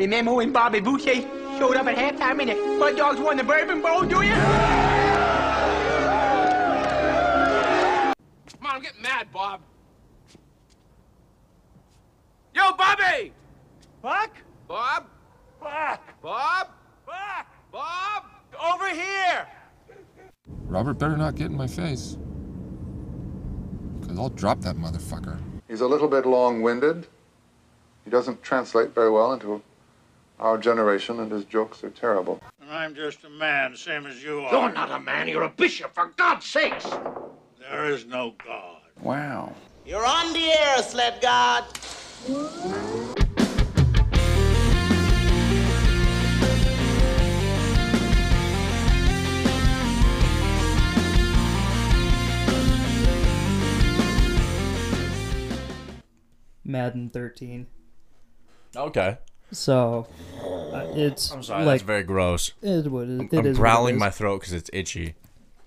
Remember when Bobby Boucher showed up at halftime and the Mud Dogs won the Bourbon Bowl, do you? Come on, I'm getting mad, Bob. Yo, Bobby! Buck? Bob? Buck! Bob? Buck! Bob? Over here! Robert better not get in my face. Because I'll drop that motherfucker. He's a little bit long winded. He doesn't translate very well into our generation, and his jokes are terrible. I'm just a man, same as you are. You're not a man, you're a bishop, for God's sakes! There is no God. Wow. You're on the air, sled god. Madden 13. Okay. So uh, it's I'm sorry, like that's very gross. it would it I'm is what it growling is. my throat because it's itchy.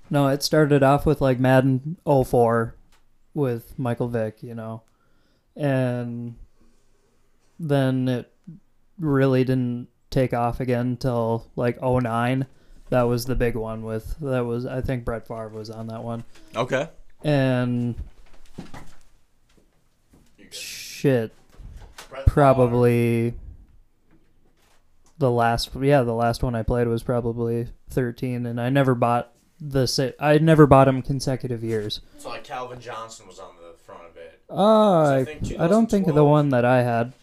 No, it started off with like Madden 04 with Michael Vick, you know. And then it really didn't take off again until like 09. That was the big one with that was I think Brett Favre was on that one. Okay. And shit probably the last yeah, the last one I played was probably 13 and I never bought the sa- I never bought them consecutive years. So like Calvin Johnson was on the front of it, Uh, I I don't think the one that I had.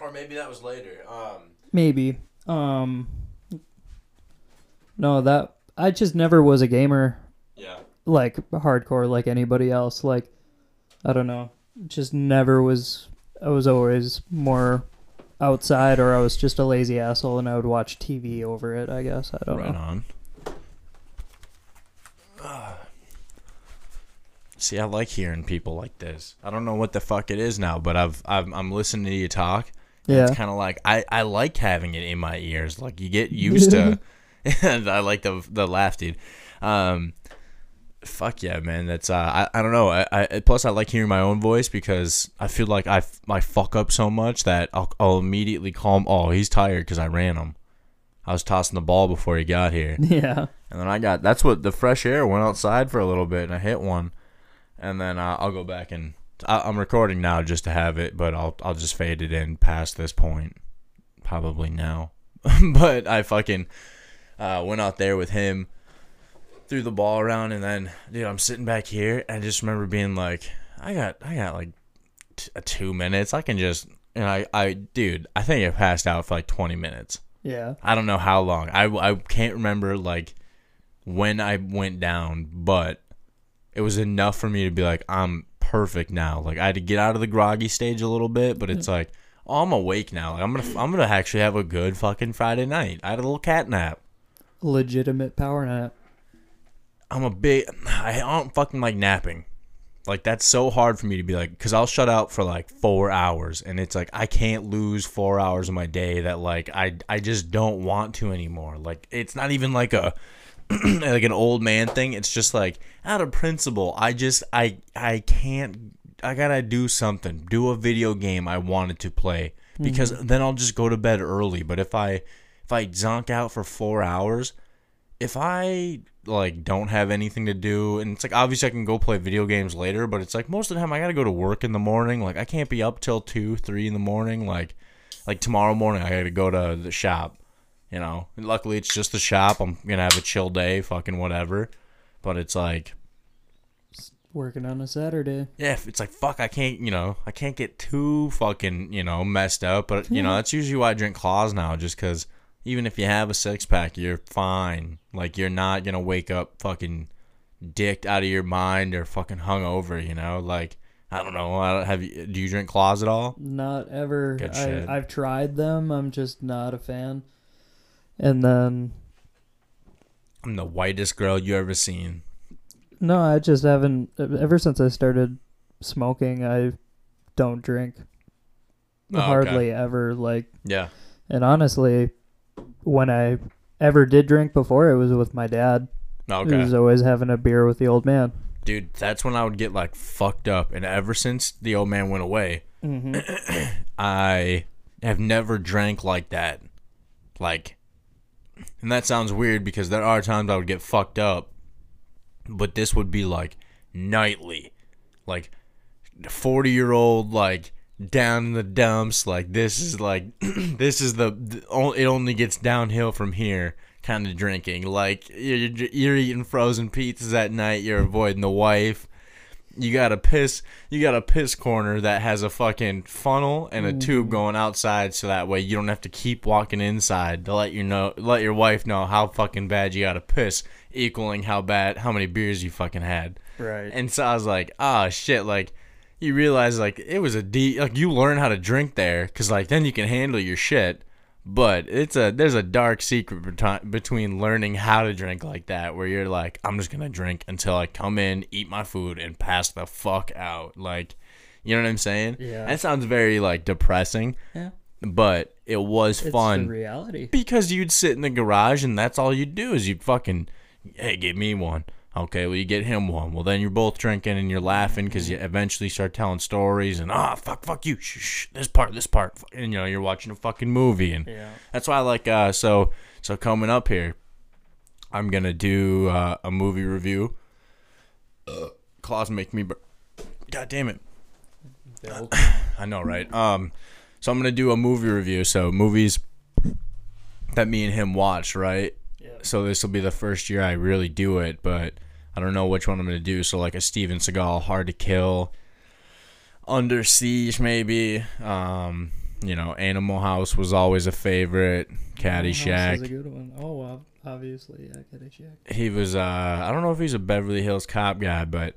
or maybe that was later. Um, Maybe. Um No, that I just never was a gamer yeah. like hardcore like anybody else. Like I don't know. Just never was I was always more outside or I was just a lazy asshole and I would watch TV over it, I guess. I don't Right know. on. See, I like hearing people like this. I don't know what the fuck it is now, but I've, I've I'm listening to you talk. and Yeah. It's kind of like I, I like having it in my ears. Like you get used to. and I like the the laugh, dude. Um, fuck yeah, man. That's uh, I, I don't know. I, I plus I like hearing my own voice because I feel like I, I fuck up so much that I'll, I'll immediately call him. Oh, he's tired because I ran him. I was tossing the ball before he got here. Yeah. And then I got that's what the fresh air went outside for a little bit and I hit one, and then uh, I'll go back and I, I'm recording now just to have it, but I'll I'll just fade it in past this point, probably now. but I fucking uh, went out there with him, threw the ball around, and then dude, I'm sitting back here. And I just remember being like, I got I got like t- uh, two minutes. I can just and I I dude, I think I passed out for like 20 minutes. Yeah. I don't know how long. I, I can't remember like when I went down, but it was enough for me to be like, I'm perfect now. Like I had to get out of the groggy stage a little bit, but it's like, oh, I'm awake now. Like I'm gonna I'm gonna actually have a good fucking Friday night. I had a little cat nap. Legitimate power nap. I'm a big I don't fucking like napping. Like that's so hard for me to be like cuz I'll shut out for like 4 hours and it's like I can't lose 4 hours of my day that like I I just don't want to anymore. Like it's not even like a like an old man thing. It's just like out of principle, I just I I can't I got to do something. Do a video game I wanted to play because mm-hmm. then I'll just go to bed early. But if I if I zonk out for 4 hours, if I like don't have anything to do and it's like obviously I can go play video games later, but it's like most of the time I gotta go to work in the morning. Like I can't be up till two, three in the morning. Like like tomorrow morning I gotta go to the shop. You know. And luckily it's just the shop. I'm gonna have a chill day, fucking whatever. But it's like Working on a Saturday. yeah, if it's like fuck, I can't, you know, I can't get too fucking, you know, messed up. But you know, that's usually why I drink claws now, just because even if you have a six pack, you're fine. Like you're not gonna wake up fucking dicked out of your mind or fucking hungover. You know, like I don't know. I don't have you. Do you drink claws at all? Not ever. Good shit. I, I've tried them. I'm just not a fan. And then I'm the whitest girl you ever seen. no, I just haven't. Ever since I started smoking, I don't drink. Oh, okay. Hardly ever. Like, Yeah. and honestly, when I ever did drink before, it was with my dad. He Okay. was always having a beer with the old man. Dude, that's when I would get like fucked up. And ever since the old man went away, Mm-hmm. I have never drank like that. Like, and that sounds weird because there are times I would get fucked up, but this would be like nightly. Like, 40 year old, like, down in the dumps. Like, this is like, this is the, it only gets downhill from here kind of drinking. Like, you're, you're eating frozen pizzas at night, you're avoiding the wife you got a piss you got a piss corner that has a fucking funnel and a tube going outside so that way you don't have to keep walking inside to let you know let your wife know how fucking bad you got to piss equaling how bad how many beers you fucking had Right. and so i was like ah shit like you realize like it was a deep like you learn how to drink there because like then you can handle your shit but it's a there's a dark secret beti- between learning how to drink like that where you're like i'm just gonna drink until i come in eat my food and pass the fuck out like you know what i'm saying Yeah. that sounds very like depressing yeah. but it was It's fun reality. because you'd sit in the garage and that's all you'd do is you'd fucking hey give me one okay well you get him one well then you're both drinking and you're laughing because you eventually start telling stories and ah fuck fuck you shh, shh, this part this part and you know you're watching a fucking movie and Yeah. that's why I like uh so so coming up here I'm gonna do uh, a movie review claws make me god damn it. I know, right? Um, so I'm gonna do a movie review. So movies that me and him watch, right? So this will be the first year I really do it, but I don't know which one I'm gonna do. So like a Steven Seagal, Hard to Kill, Under Siege, maybe. Um, you know, Animal House was always a favorite. House is a Caddyshack. good one. Oh, ob- obviously, yeah, Caddyshack. He was. Uh, I don't know if he's a Beverly Hills Cop guy, but.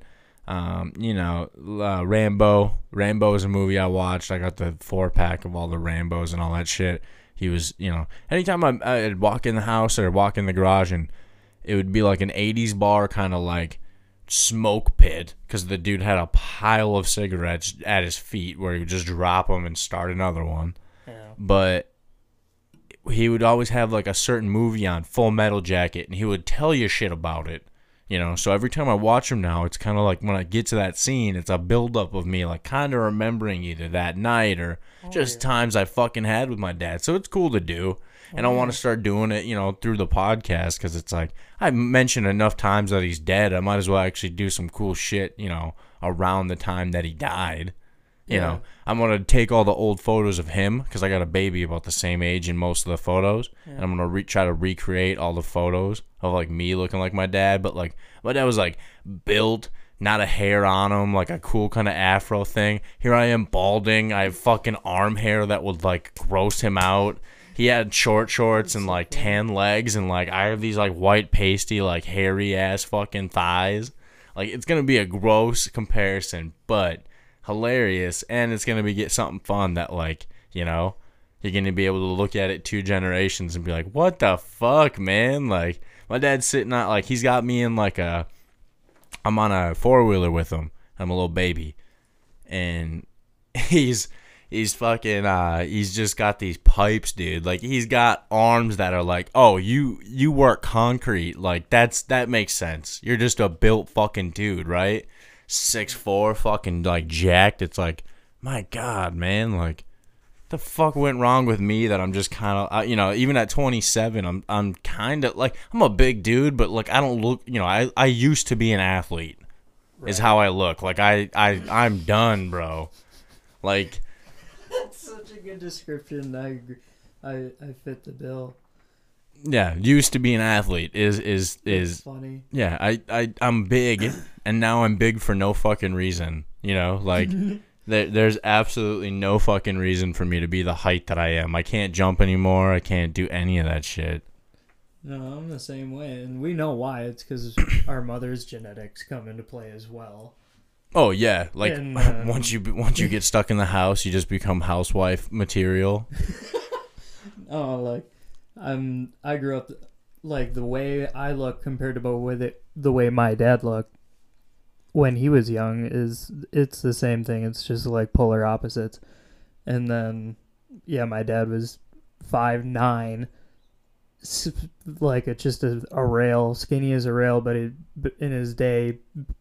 Um, you know, uh, Rambo. Rambo is a movie I watched. I got the four pack of all the Rambos and all that shit. He was, you know, anytime I, I'd walk in the house or walk in the garage and it would be like an 80s bar kind of like smoke pit because the dude had a pile of cigarettes at his feet where he would just drop them and start another one. Yeah. But he would always have like a certain movie on Full Metal Jacket and he would tell you shit about it. You know, so every time I watch him now, it's kind of like when I get to that scene, it's a buildup of me like kind of remembering either that night or oh, just times I fucking had with my dad. So it's cool to do. And I want to start doing it, you know, through the podcast because it's like I mentioned enough times that he's dead. I might as well actually do some cool shit, you know, around the time that he died. You Yeah. know, I'm gonna take all the old photos of him because I got a baby about the same age in most of the photos, and I'm gonna re- try to recreate all the photos of like me looking like my dad, but like my dad was like built, not a hair on him, like a cool kind of afro thing. Here I am balding. I have fucking arm hair that would like gross him out. He had short shorts and like tan legs, and like I have these like white pasty, like hairy ass fucking thighs. Like it's gonna be a gross comparison, but hilarious, and it's gonna be get something fun that like you know you're gonna be able to look at it two generations and be like, what the fuck, man? Like my dad's sitting on like he's got me in like a I'm on a four wheeler with him. I'm a little baby, and he's he's fucking uh he's just got these pipes, dude. Like he's got arms that are like, oh, you you work concrete. Like that's that makes sense. You're just a built fucking dude, right? Six four, fucking like jacked. It's like, my god, man, like the fuck went wrong with me that I'm just kind of you know even at 27 I'm I'm kind of like I'm a big dude but like I don't look you know I I used to be an athlete is how I look like I I I'm done bro like That's such a good description. I agree. I I fit the bill. yeah used to be an athlete is is is funny. yeah I I I'm big and now I'm big for no fucking reason you know like there, there's absolutely no fucking reason for me to be the height that I am I can't jump anymore I can't do any of that shit No, I'm the same way, and we know why. It's because our mother's genetics come into play as well. Oh yeah, like And, uh, once you once you get stuck in the house, you just become housewife material. Oh, like I'm. I grew up like the way I look compared to with it, the way my dad looked when he was young is it's the same thing. It's just like polar opposites. And then, yeah, my dad was five nine, like it's just a, a rail, skinny as a rail, but it, in his day,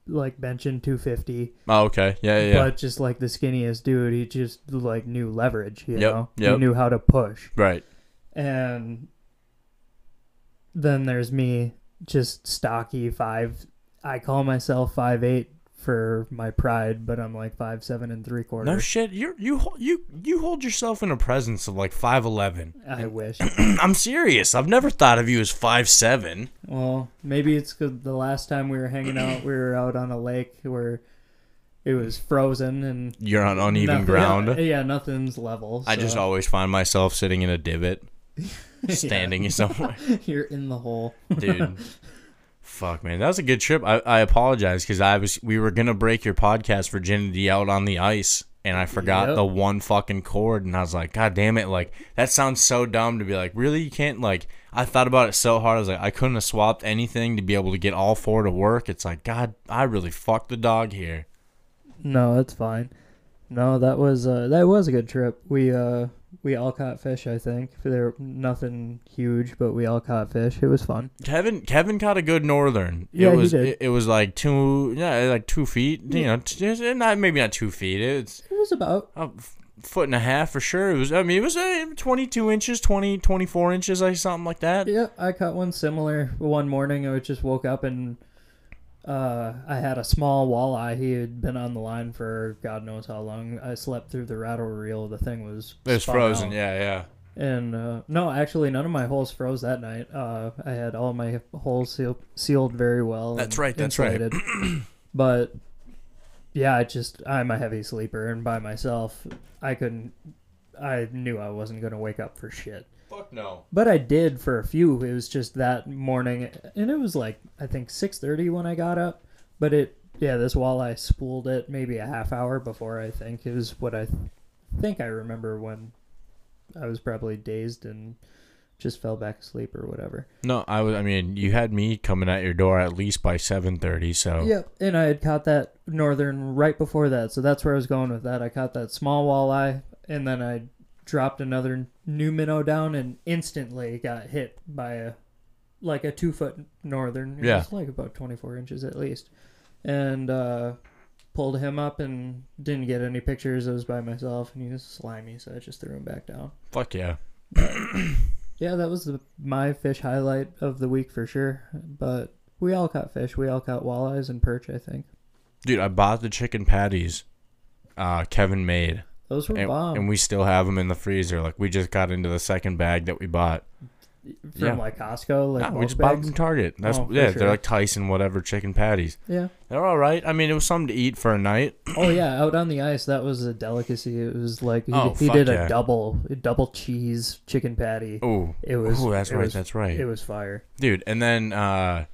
like benching 250. Oh, okay. Yeah, yeah. yeah. But just like the skinniest dude, he just like knew leverage. You Yep, know, yep. he knew how to push. right. And then there's me, just stocky five. I call myself five eight for my pride, but I'm like five seven and three quarters. No shit. You you you you hold yourself in a presence of like five eleven. I wish. I'm serious. I've never thought of you as five seven. Well, maybe it's 'cause the last time we were hanging out, we were out on a lake where it was frozen and You're on uneven nothing- ground. Yeah, yeah, nothing's level. I just always find myself sitting in a divot, standing somewhere. you're in the hole. dude. Fuck, man, that was a good trip. I, I apologize because I was we were gonna break your podcast virginity out on the ice, and I forgot Yep. the one fucking cord, and I was like, God damn it! Like that sounds so dumb to be like, really, you can't like. I thought about it so hard. I was like, I couldn't have swapped anything to be able to get all four to work. It's like, God, I really fucked the dog here. No, that's fine. No, that was uh, that was a good trip. We uh we all caught fish. I think there nothing huge, but we all caught fish. It was fun. Kevin Kevin caught a good northern. Yeah, it he was did. It, it was like two yeah like two feet. You know, t- not maybe not two feet. It's It was about a foot and a half for sure. It was. I mean, it was uh, 22 inches, 20, 24 inches, like something like that. yeah. I caught one similar one morning. I just woke up and uh I had a small walleye. He had been on the line for God knows how long. I slept through the rattle reel. The thing was It was frozen. out. Yeah, yeah. And uh, no, actually, none of my holes froze that night. Uh, I had all my holes sealed, sealed very well. That's right, that's right. but yeah, I just I'm a heavy sleeper, and by myself, I couldn't. I knew I wasn't gonna wake up for shit. Fuck no. But I did for a few. It was just that morning, and it was like I think six thirty when I got up. But it, yeah, this walleye spooled it maybe a half hour before. I think it was what I th- think I remember when I was probably dazed and just fell back asleep or whatever. No, I was. I mean, you had me coming at your door at least by 7:30. So Yep, and I had caught that northern right before that, so that's where I was going with that. I caught that small walleye, and then I dropped another new minnow down, and instantly got hit by a like a two foot northern. It Yeah. was like about twenty four inches at least, and uh, pulled him up and didn't get any pictures. I was by myself, and he was slimy, so I just threw him back down. fuck yeah. Yeah, that was the, my fish highlight of the week for sure. But we all caught fish. We all caught walleyes and perch, I think. Dude, I bought the chicken patties. Uh, Kevin made, Those were and, bomb. and we still have them in the freezer. Like we just got into the second bag that we bought. from yeah. like Costco, like Nah, we just bought them from Target. That's Oh, yeah, sure. they're like Tyson whatever chicken patties. Yeah. They're all right. I mean, it was something to eat for a night. Oh yeah, out on the ice, that was a delicacy. It was like he, Oh, he did yeah. a double, a double cheese chicken patty. Oh, It was. Oh, that's right. was- that's right. It was fire. dude. And then uh,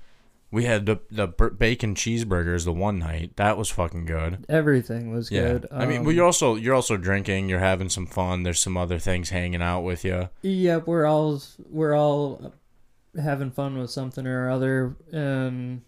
we had the the bacon cheeseburgers the one night. That was fucking good. Everything was Yeah. good. I mean, Um, well, you're also you're also drinking. You're having some fun. There's some other things hanging out with you. Yep, we're all we're all having fun with something or other, and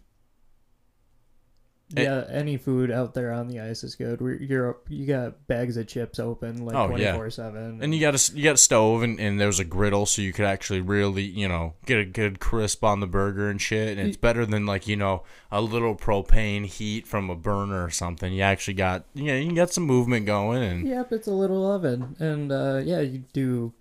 Eh. yeah, any food out there on the ice is good. We're, you're you got bags of chips open like Oh, twenty four seven. And you got a you got a stove and, and there was a griddle so you could actually really you know get a good crisp on the burger and shit. And it's better than like you know a little propane heat from a burner or something. You actually got you know you got some movement going and Yep, it's a little oven, and uh, yeah, you do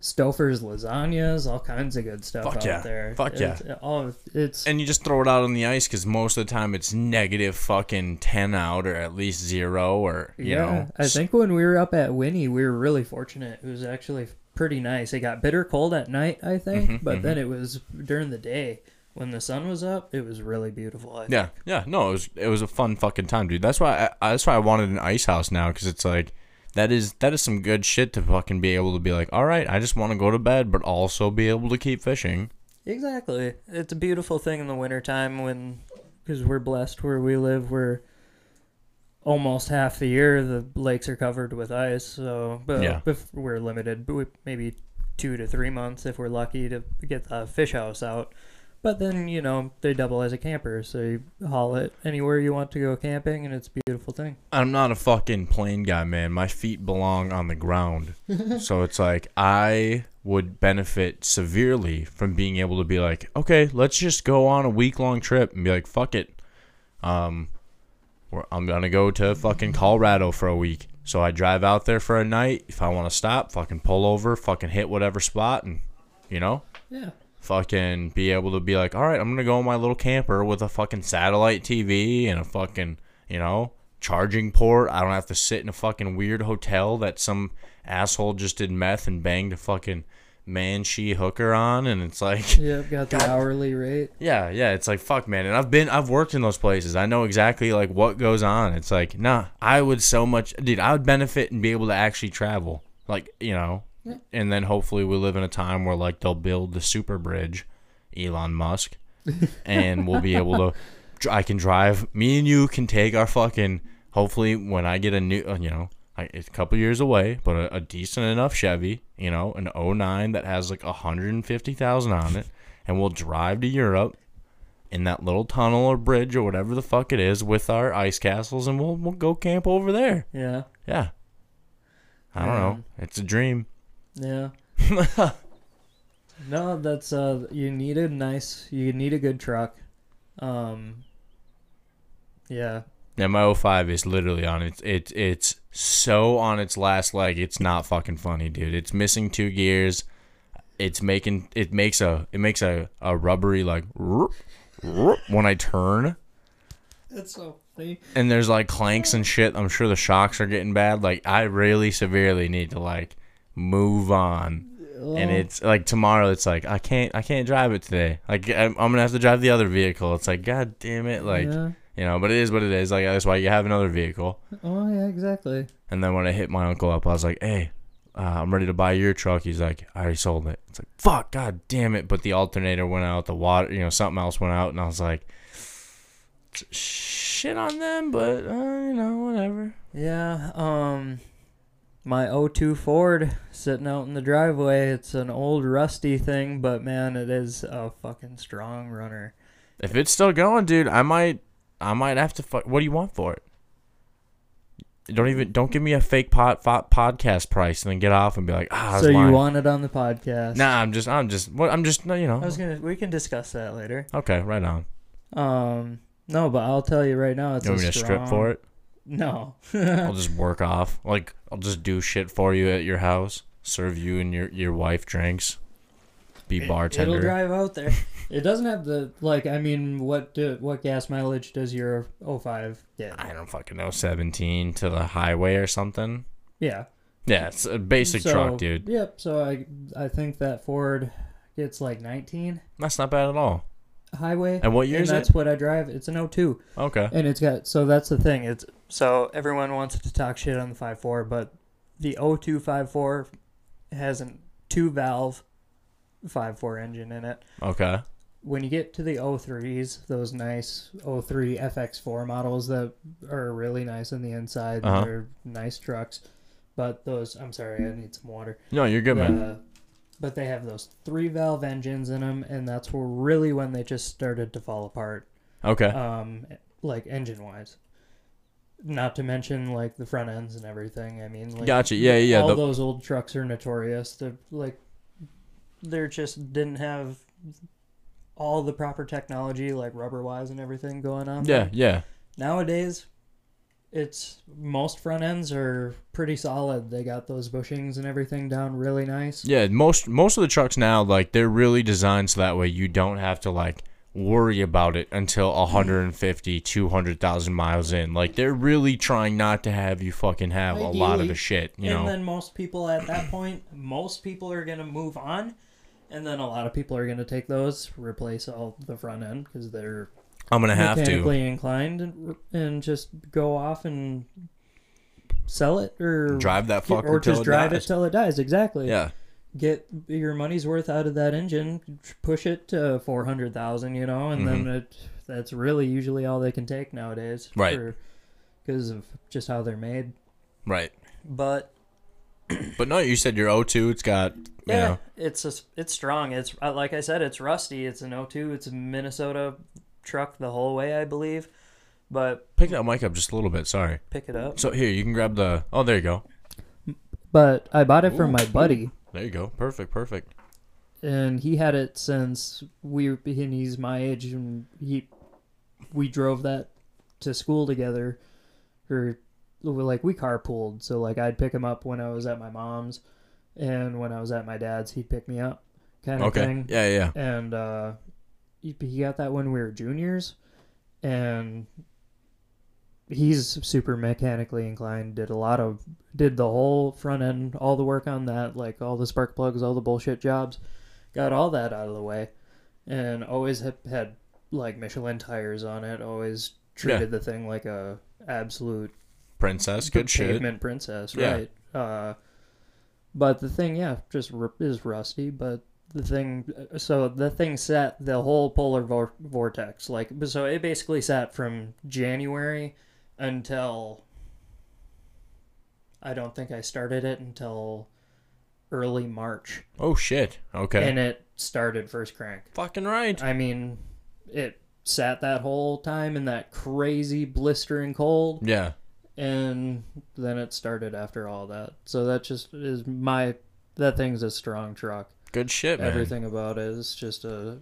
Stouffer's lasagnas, all kinds of good stuff Fuck out yeah. there. Fuck it's, Oh, it's and you just throw it out on the ice because most of the time it's negative fucking ten out or at least zero or you yeah. know I think when we were up at Winnie, we were really fortunate. It was actually pretty nice. It got bitter cold at night, I think, Mm-hmm, but then it was during the day when the sun was up. It was really beautiful. I think. Yeah, yeah, no, it was it was a fun fucking time, dude. That's why I, that's why I wanted an ice house now because it's like that is that is some good shit to fucking be able to be like, all right, I just want to go to bed, but also be able to keep fishing. Exactly. It's a beautiful thing in the wintertime when, because we're blessed where we live, where almost half the year the lakes are covered with ice. So, but Yeah. we're limited, but we, maybe two to three months if we're lucky to get the fish house out. But then you know they double as a camper, so you haul it anywhere you want to go camping, and it's a beautiful thing. I'm not a fucking plane guy, man. My feet belong on the ground. so it's like I would benefit severely from being able to be like, okay, let's just go on a week long trip and be like, fuck it. Um, I'm gonna go to fucking Colorado for a week. So I drive out there for a night. If I want to stop, fucking pull over, fucking hit whatever spot, and you know, Yeah. Fucking be able to be like, all right, I'm gonna go in my little camper with a fucking satellite TV and a fucking, you know, charging port. I don't have to sit in a fucking weird hotel that some asshole just did meth and banged a fucking man she hooker on, and it's like, Yep, got the hourly rate. yeah, yeah, it's like fuck, man. And I've been, I've worked in those places. I know exactly like what goes on. It's like, nah, I would so much, dude. I would benefit and be able to actually travel, like you know, and then hopefully we live in a time where like they'll build the super bridge, Elon Musk, and we'll be able to. I can drive. Me and you can take our fucking. Hopefully, when I get a new, uh, you know, I, it's a couple years away, but a, a decent enough Chevy, you know, an 09 that has like 150,000 on it, and we'll drive to Europe in that little tunnel or bridge or whatever the fuck it is with our ice castles, and we'll we'll go camp over there. Yeah. Yeah. I don't know. It's a dream. Yeah. no, that's uh you need a nice you need a good truck. Um Yeah. Yeah, my 05 is literally on its it's it's so on its last leg. It's not fucking funny, dude. It's missing two gears. It's making it makes a it makes a, a rubbery like when I turn. It's so funny. and there's like clanks and shit. I'm sure the shocks are getting bad. Like I really severely need to like move on. And it's like tomorrow. It's like I can't. I can't drive it today. Like I'm, I'm gonna have to drive the other vehicle. It's like God damn it. Like Yeah. you know. But it is what it is. Like that's why you have another vehicle. Oh yeah, exactly. And then when I hit my uncle up, I was like, Hey, uh, I'm ready to buy your truck. He's like, I already sold it. It's like fuck. God damn it. But the alternator went out. The water. You know, something else went out. And I was like, shit on them. But uh, you know, whatever. Yeah, um my 02 Ford sitting out in the driveway. It's an old rusty thing, but man, it is a fucking strong runner. If it's still going, dude, I might, I might have to. Fuck, what do you want for it? Don't even, don't give me a fake pod, podcast price and then get off and be like, ah, so you lying." want it on the podcast? Nah, I'm just, I'm just, what, I'm just, you know. I was gonna. We can discuss that later. okay, right on. Um, no, but I'll tell you right now, it's You want a to strong... strip for it? No. I'll just work off. Like, I'll just do shit for you at your house, serve you and your your wife drinks, be bartender. It'll drive out there. it doesn't have the like. I mean, what do, what gas mileage does your 05 get? I don't fucking know, seventeen to the highway or something. Yeah. Yeah, it's a basic So, truck, dude. Yep. So I I think that Ford gets like 19 That's not bad at all. Highway. And what year is that's it? what I drive. It's an 02. Okay. And it's got so that's the thing. It's so everyone wants to talk shit on the 5.4, but the 02 5.4 has a two valve 5.4 engine in it. Okay. When you get to the 03s, those nice 03 FX4 models that are really nice on the inside, Uh-huh. they're nice trucks. But those, I'm sorry, I need some water. No, you're good, man. But they have those three valve engines in them, and that's where really when they just started to fall apart, Okay. um, like engine wise. Not to mention like the front ends and everything. I mean, like Gotcha. Yeah, yeah. all the- those old trucks are notorious. They're like, they're just didn't have all the proper technology, like rubber wise and everything going on. yeah, yeah. Nowadays, it's most front ends are pretty solid. They got those bushings and everything down really nice. Yeah, most most of the trucks now like they're really designed so that way you don't have to like worry about it until 150 200,000 miles in. Like they're really trying not to have you fucking have a lot of the shit, you and know. then most people at that point, most people are gonna move on, and then a lot of people are gonna take those, replace all the front end because they're I'm going to have to. mechanically inclined, and, and just go off and sell it or Drive that fucker or till just it drive dies. it till it dies. Exactly. Yeah. Get your money's worth out of that engine, push it to four hundred thousand, you know, and then it that's really usually all they can take nowadays, Mm-hmm. Right. Because of just how they're made. Right. But But no, you said your O2 it's got You Yeah, know? it's a, it's strong. It's uh, like I said, it's rusty. It's an O2. It's a Minnesota truck the whole way, I believe. But Pick that mic up just a little bit. Sorry. pick it up. So here, you can grab the. Oh, there you go. But I bought it from my buddy, There you go. Perfect. Perfect. and he had it since we were. And he's my age, and he we drove that to school together, or like we carpooled. So like I'd pick him up when I was at my mom's, and when I was at my dad's, he'd pick me up, kind of Okay. thing. Yeah, yeah. and uh, he, got that when we were juniors, and he's super mechanically inclined. Did a lot of did the whole front end, all the work on that, like all the spark plugs, all the bullshit jobs, got all that out of the way, and always had, had like Michelin tires on it. Always treated Yeah. the thing like a absolute Princess. Good shit. pavement princess, Yeah. right? Uh, but the thing, yeah, just r- is rusty. But the thing, so the thing sat the whole polar vor- vortex, like so it basically sat from January until I don't think I started it until early March, Oh shit. Okay. and it started first crank. Fucking right. I mean, it sat that whole time in that crazy blistering cold Yeah. and then it started after all that. So that just is my that thing's a strong truck. Good shit, man. Everything about it is just a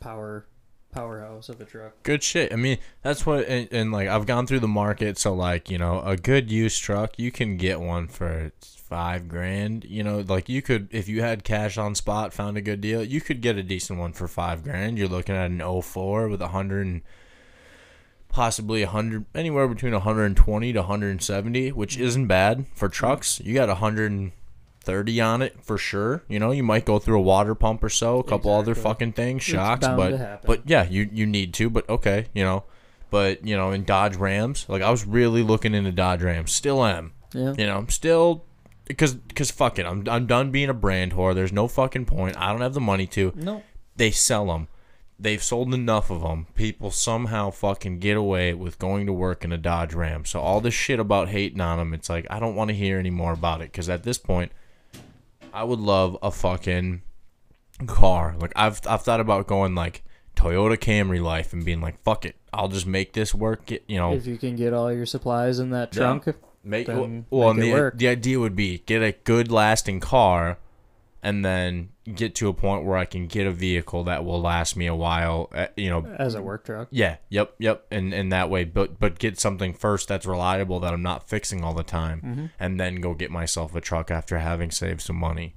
power powerhouse of a truck. Good shit. I mean, that's what, and, and like I've gone through the market, so like you know, a good used truck, you can get one for five grand. You know, like you could if you had cash on spot, found a good deal, you could get a decent one for five grand. You're looking at an 04 with a hundred and possibly a hundred, anywhere between 120 to 170, which mm-hmm. isn't bad for trucks. You got a hundred and thirty on it for sure. You know, you might go through a water pump or so, a couple other fucking things, shocks, but but yeah, you you need to, but okay, you know. But you know, in Dodge Rams, like I was really looking into Dodge Rams, still am. Yeah. You know, I'm still because because fuck it, I'm I'm done being a brand whore. There's no fucking point. I don't have the money to. No. They sell them. They've sold enough of them. People somehow fucking get away with going to work in a Dodge Ram. So all this shit about hating on them, it's like I don't want to hear any more about it because at this point, I would love a fucking car. Like I've I've thought about going like Toyota Camry life and being like, fuck it, I'll just make this work. Get you know, If you can get all your supplies in that Yeah. trunk, make well. make and it the work. the idea would be get a good lasting car, and then get to a point where I can get a vehicle that will last me a while. uh, You know, as a work truck. yeah, yep, yep, and and that way, but but get something first that's reliable that I'm not fixing all the time, Mm-hmm. and then go get myself a truck after having saved some money.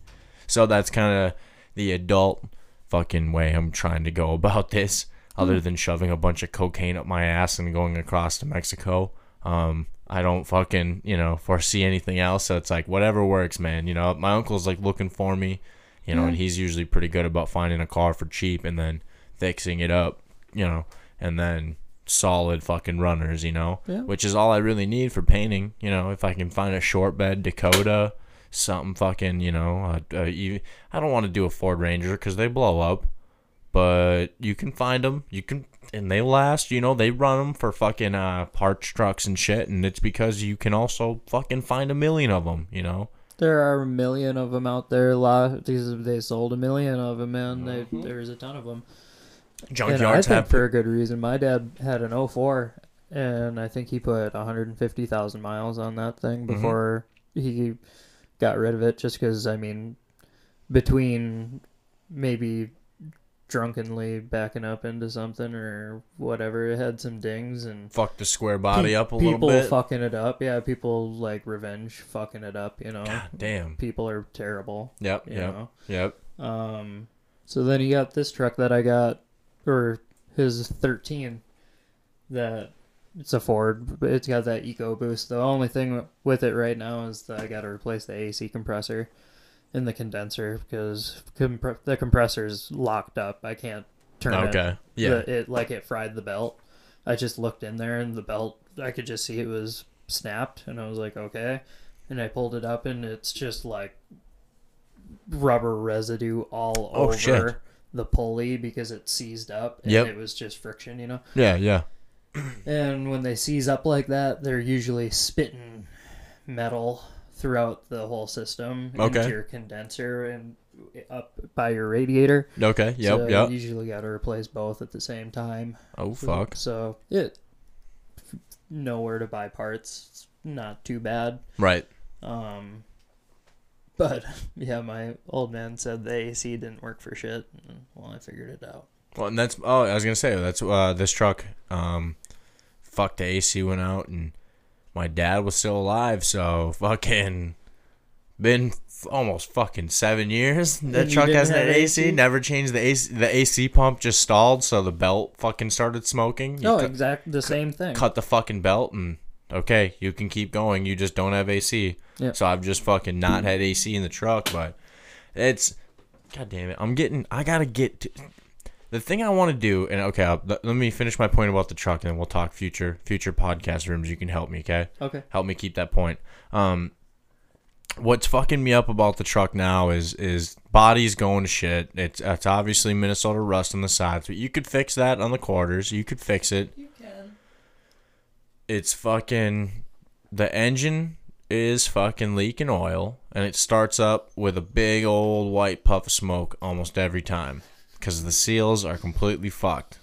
So that's kind of the adult fucking way I'm trying to go about this. Other than shoving a bunch of cocaine up my ass and going across to Mexico, um, I don't fucking you know foresee anything else. So it's like whatever works, man. You know, my uncle's like looking for me, you know, and he's usually pretty good about finding a car for cheap and then fixing it up, you know, and then solid fucking runners, you know, Yeah. which is all I really need for painting. You know, if I can find a short bed Dakota, something fucking, you know, uh, uh, you, I don't want to do a Ford Ranger because they blow up, but you can find them. You can, and they last. You know, they run them for fucking uh, parts trucks and shit, and it's because you can also fucking find a million of them. You know. There are a million of them out there. A lot. These they sold a million of them, and they, there's a ton of them. And I Junkyards think have for a good reason. My dad had an 04, and I think he put 150,000 miles on that thing Mm-hmm. before he got rid of it. Just because, I mean, between maybe drunkenly backing up into something or whatever, it had some dings and fucked the square body pe- up a little bit. People fucking it up. Yeah, people like revenge fucking it up. You know, God Damn. people are terrible. Yep. You Yep. know? Yep. Um, so then he got this truck that I got, or his 13, that it's a Ford, but it's got that Eco Boost. The only thing with it right now is that I got to replace the AC compressor in the condenser because compre- the compressor's locked up. I can't turn it. Okay. Yeah. The- it like it fried the belt. I just looked in there and the belt, I could just see it was snapped, and I was like, okay. And I pulled it up, and it's just like rubber residue all Oh, over shit. the pulley because it seized up, and Yep. it was just friction, you know. Yeah. Yeah. And when they seize up like that, they're usually spitting metal throughout the whole system Okay. into your condenser and up by your radiator. Okay. Yep. so yep. You usually got to replace both at the same time. Oh fuck. So it nowhere to buy parts. It's not too bad. Right. Um, but yeah, my old man said the AC didn't work for shit. And, well, I figured it out. Well, and that's oh, I was gonna say that's uh this truck. Um, fuck the AC went out and my dad was still alive, so fucking been f- almost fucking seven years. That truck hasn't had AC. AC? Never changed the AC. The AC pump just stalled, so the belt fucking started smoking. You No, cut- exactly the same thing. cut the fucking belt and okay, you can keep going. You just don't have AC. Yeah. So I've just fucking not had AC in the truck, but it's god damn it. I'm getting I got to get to, the thing I want to do and okay, I'll, let, let me finish my point about the truck and then we'll talk future future podcast rooms. You can help me, okay? Okay. Help me keep that point. Um what's fucking me up about the truck now is is body's going to shit. It's it's obviously Minnesota rust on the sides, but you could fix that on the quarters. You could fix it You can. it's fucking the engine is fucking leaking oil and it starts up with a big old white puff of smoke almost every time because the seals are completely fucked.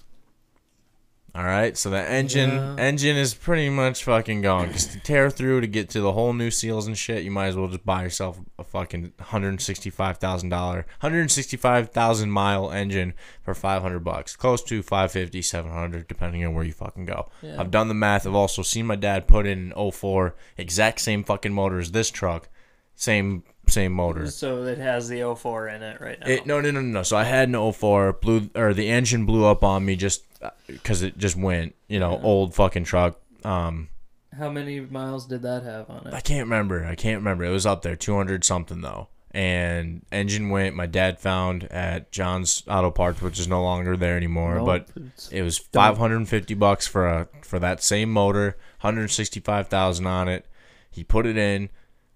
All right so the engine Yeah. engine is pretty much fucking gone. Just to tear through to get to the whole new seals and shit you might as well just buy yourself a fucking $165000 165000 mile engine for 500 bucks. Close to 550 700 depending on where you fucking go. Yeah. i've done the math. I've also seen my dad put in an 04 exact same fucking motor as this truck. Same same motor So it has the 04 in it right now. it, no, no, no, no. So I had an 04, blew, or the engine blew up on me just because it just went, you know, old fucking truck. Um, How many miles did that have on it? I can't remember. I can't remember. It was up there, 200 something though. And engine went. My dad found at John's Auto Parts, which is no longer there anymore. Nope, but it was 550 bucks for a for that same motor, 165,000 on it. He put it in.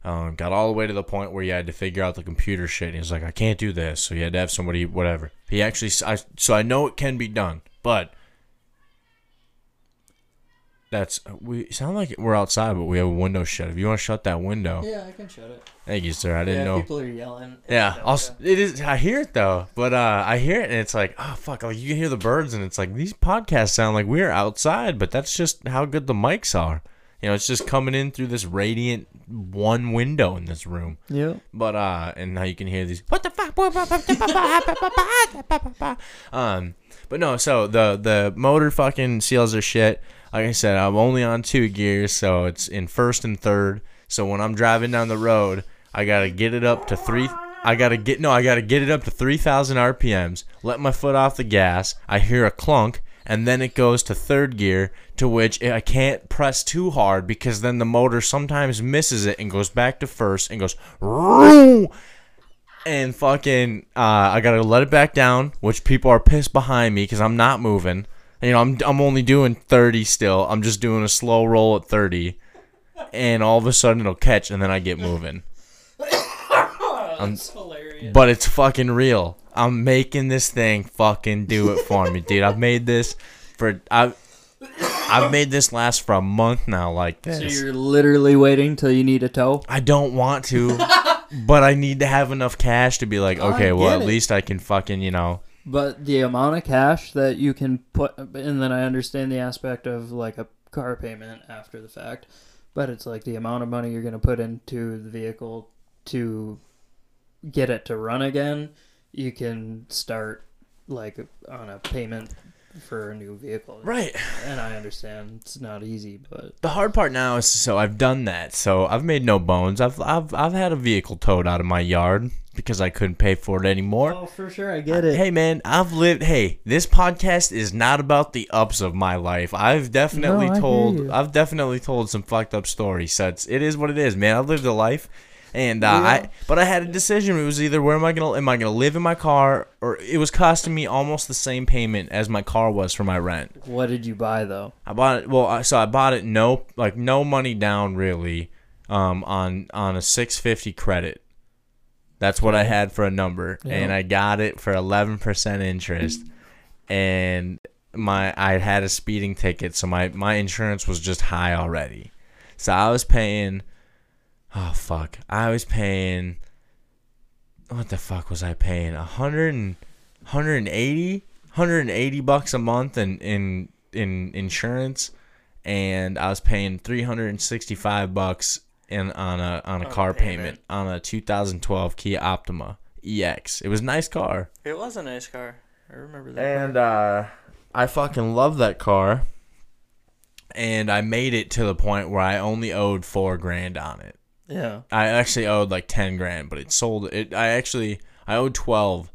Um, got all the way to the point where you had to figure out the computer shit. He was like, I can't do this, so you had to have somebody, whatever. He actually, I, so I know it can be done, but that's we sound like we're outside, but we have a window shut. If you want to shut that window, Yeah, I can shut it. thank you, sir. I didn't yeah, know. people are yelling. Yeah, I'll, it is. I hear it though, but uh, I hear it and it's like, oh fuck! Like you can hear the birds and it's like these podcasts sound like we're outside, but that's just how good the mics are. You know, it's just coming in through this radiant one window in this room. Yeah. But uh, and now you can hear these. What the fuck? Um, but no. So the the motor fucking seals are shit. Like I said, I'm only on two gears, so it's in first and third. So when I'm driving down the road, I gotta get it up to three. I gotta get no. I gotta get it up to three thousand RPMs. Let my foot off the gas. I hear a clunk, and then it goes to third gear, to which I can't press too hard because then the motor sometimes misses it and goes back to first and goes. "Roo!" And fucking, uh, I gotta let it back down, which people are pissed behind me because I'm not moving. You know, I'm I'm only doing 30 still. I'm just doing a slow roll at 30, and all of a sudden it'll catch, and then I get moving. That's hilarious. But it's fucking real. I'm making this thing fucking do it for me, dude. I've made this for I've I've made this last for a month now, like this. So you're literally waiting till you need a tow? I don't want to, but I need to have enough cash to be like, okay, well at it. least I can fucking you know. But the amount of cash that you can put, and then I understand the aspect of like a car payment after the fact, but it's like the amount of money you're going to put into the vehicle to get it to run again. You can start like on a payment for a new vehicle. Right. And I understand it's not easy, but The hard part now is so I've done that. So I've made no bones. I've I've I've had a vehicle towed out of my yard because I couldn't pay for it anymore. oh, for sure, I get it. Hey man, I've lived. Hey, this podcast is not about the ups of my life. I've definitely No, told. I've definitely told some fucked up stories. So it is what it is, man. I've lived a life, and uh, I. But I had a decision. It was either where am I gonna am I gonna live in my car, or it was costing me almost the same payment as my car was for my rent. What did you buy though? I bought it. Well, so I bought it no like no money down really, um, on on a six fifty credit. That's what I had for a number, and I got it for eleven percent interest, and my I had a speeding ticket, so my my insurance was just high already, so I was paying. Oh fuck, I was paying. What the fuck was I paying? A hundred and 180 180 bucks a month in in in insurance and I was paying 365 bucks in on a on a car payment. on a 2012 Kia Optima EX. It was a nice car. It was a nice car. I remember that. And uh I fucking love that car. And I made it to the point where I only owed 4 grand on it. Yeah. I actually owed like 10 grand, but it sold it I actually I owed 12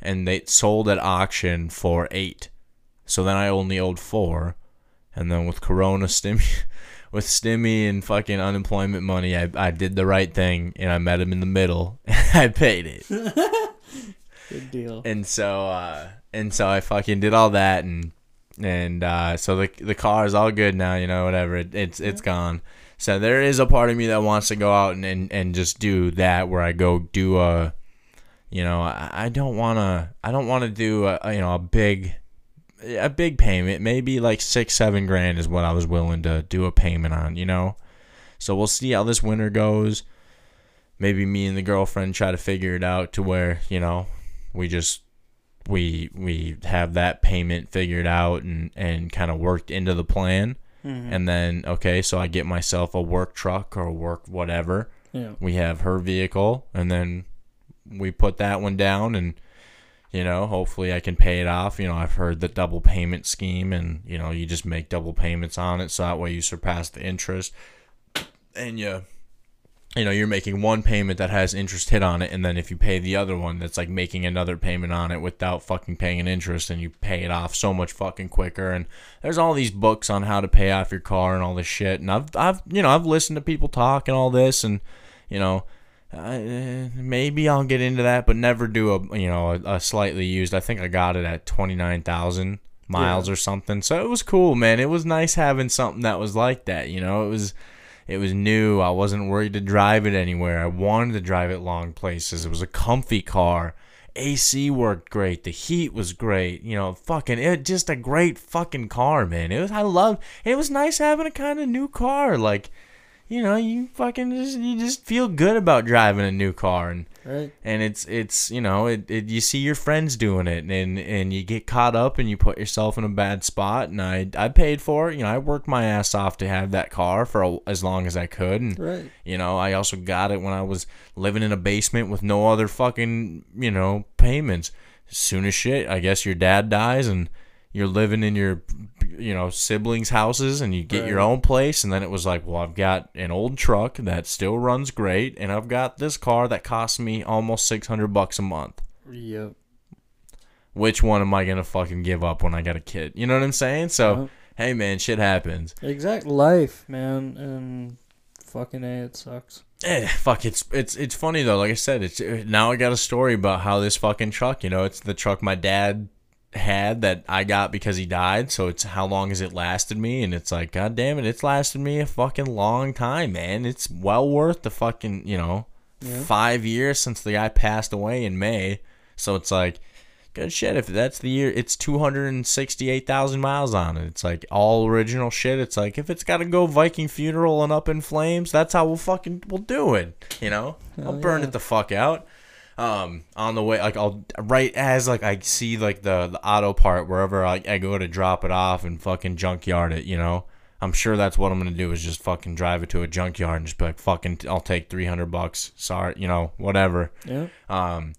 and they sold at auction for 8. So then I only owed 4 and then with corona stimmy with stimmy and fucking unemployment money, I I did the right thing and I met him in the middle. I paid it. Good deal. And so uh and so I fucking did all that and and uh so the the car is all good now, you know, whatever. It, it's it's gone. So there is a part of me that wants to go out and, and, and just do that where I go do a you know, I, don't want to I don't want to do a, you know a big a big payment, maybe like 6 7 grand is what I was willing to do a payment on, you know. So we'll see how this winter goes. Maybe me and the girlfriend try to figure it out to where, you know, we just we we have that payment figured out and and kind of worked into the plan Mm-hmm. and then okay so i get myself a work truck or work whatever. Yeah. we have her vehicle and then we put that one down and you know hopefully i can pay it off. You know i've heard the double payment scheme and you know you just make double payments on it so that way you surpass the interest and you you know you're making one payment that has interest hit on it and then if you pay the other one that's like making another payment on it without fucking paying an interest and you pay it off so much fucking quicker and there's all these books on how to pay off your car and all this shit and I've I've you know I've listened to people talk and all this and you know I, eh, maybe I'll get into that but never do a you know a, a slightly used I think I got it at 29,000 miles or something so it was cool man it was nice having something that was like that you know it was it was new. I wasn't worried to drive it anywhere. I wanted to drive it long places. It was a comfy car. AC worked great. The heat was great. You know, fucking it just a great fucking car, man. It was I love it was nice having a kind of new car. Like, you know, you fucking just you just feel good about driving a new car and Right. and it's it's you know it, it you see your friends doing it and and you get caught up and you put yourself in a bad spot and I I paid for it you know I worked my ass off to have that car for a, as long as I could and Right. you know I also got it when I was living in a basement with no other fucking you know payments soon as shit I guess your dad dies and you're living in your you know siblings houses and you get your own place and then it was like well I've got an old truck that still runs great and I've got this car that costs me almost 600 bucks a month Yep. which one am I gonna fucking give up when I got a kid you know what I'm saying so Uh-huh. hey man shit happens Exact life, man, and fucking a, it sucks. Eh, fuck, it's it's it's funny though. Like I said, it's uh, now I got a story about how this fucking truck. You know, it's the truck my dad had that I got because he died. So it's how long has it lasted me? And it's like, god damn it, it's lasted me a fucking long time, man. It's well worth the fucking you know five years since the guy passed away in May. So it's like. Good shit. If that's the year, it's two hundred and sixty-eight thousand miles on it. It's like all original shit. It's like if it's got to go Viking funeral and up in flames, that's how we'll fucking we'll do it. You know, I'll burn yeah. it the fuck out. Um, on the way, like I'll right as like I see like the the auto part wherever I, I go to drop it off and fucking junkyard it. You know, I'm sure that's what I'm gonna do is just fucking drive it to a junkyard and just be like fucking I'll take three hundred bucks. Sorry, you know, whatever. Yeah. Um,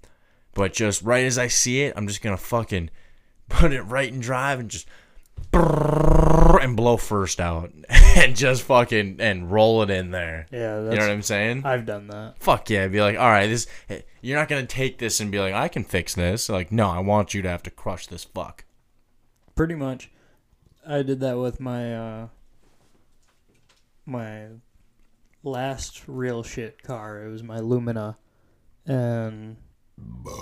but just right as I see it, I'm just gonna fucking put it right in drive and just and blow first out and just fucking and roll it in there. Yeah, that's, You know what I'm saying? I've done that. Fuck yeah! Be like, all right, this you're not gonna take this and be like, I can fix this. Like, no, I want you to have to crush this fuck. Pretty much. I did that with my uh my last real shit car. It was my Lumina and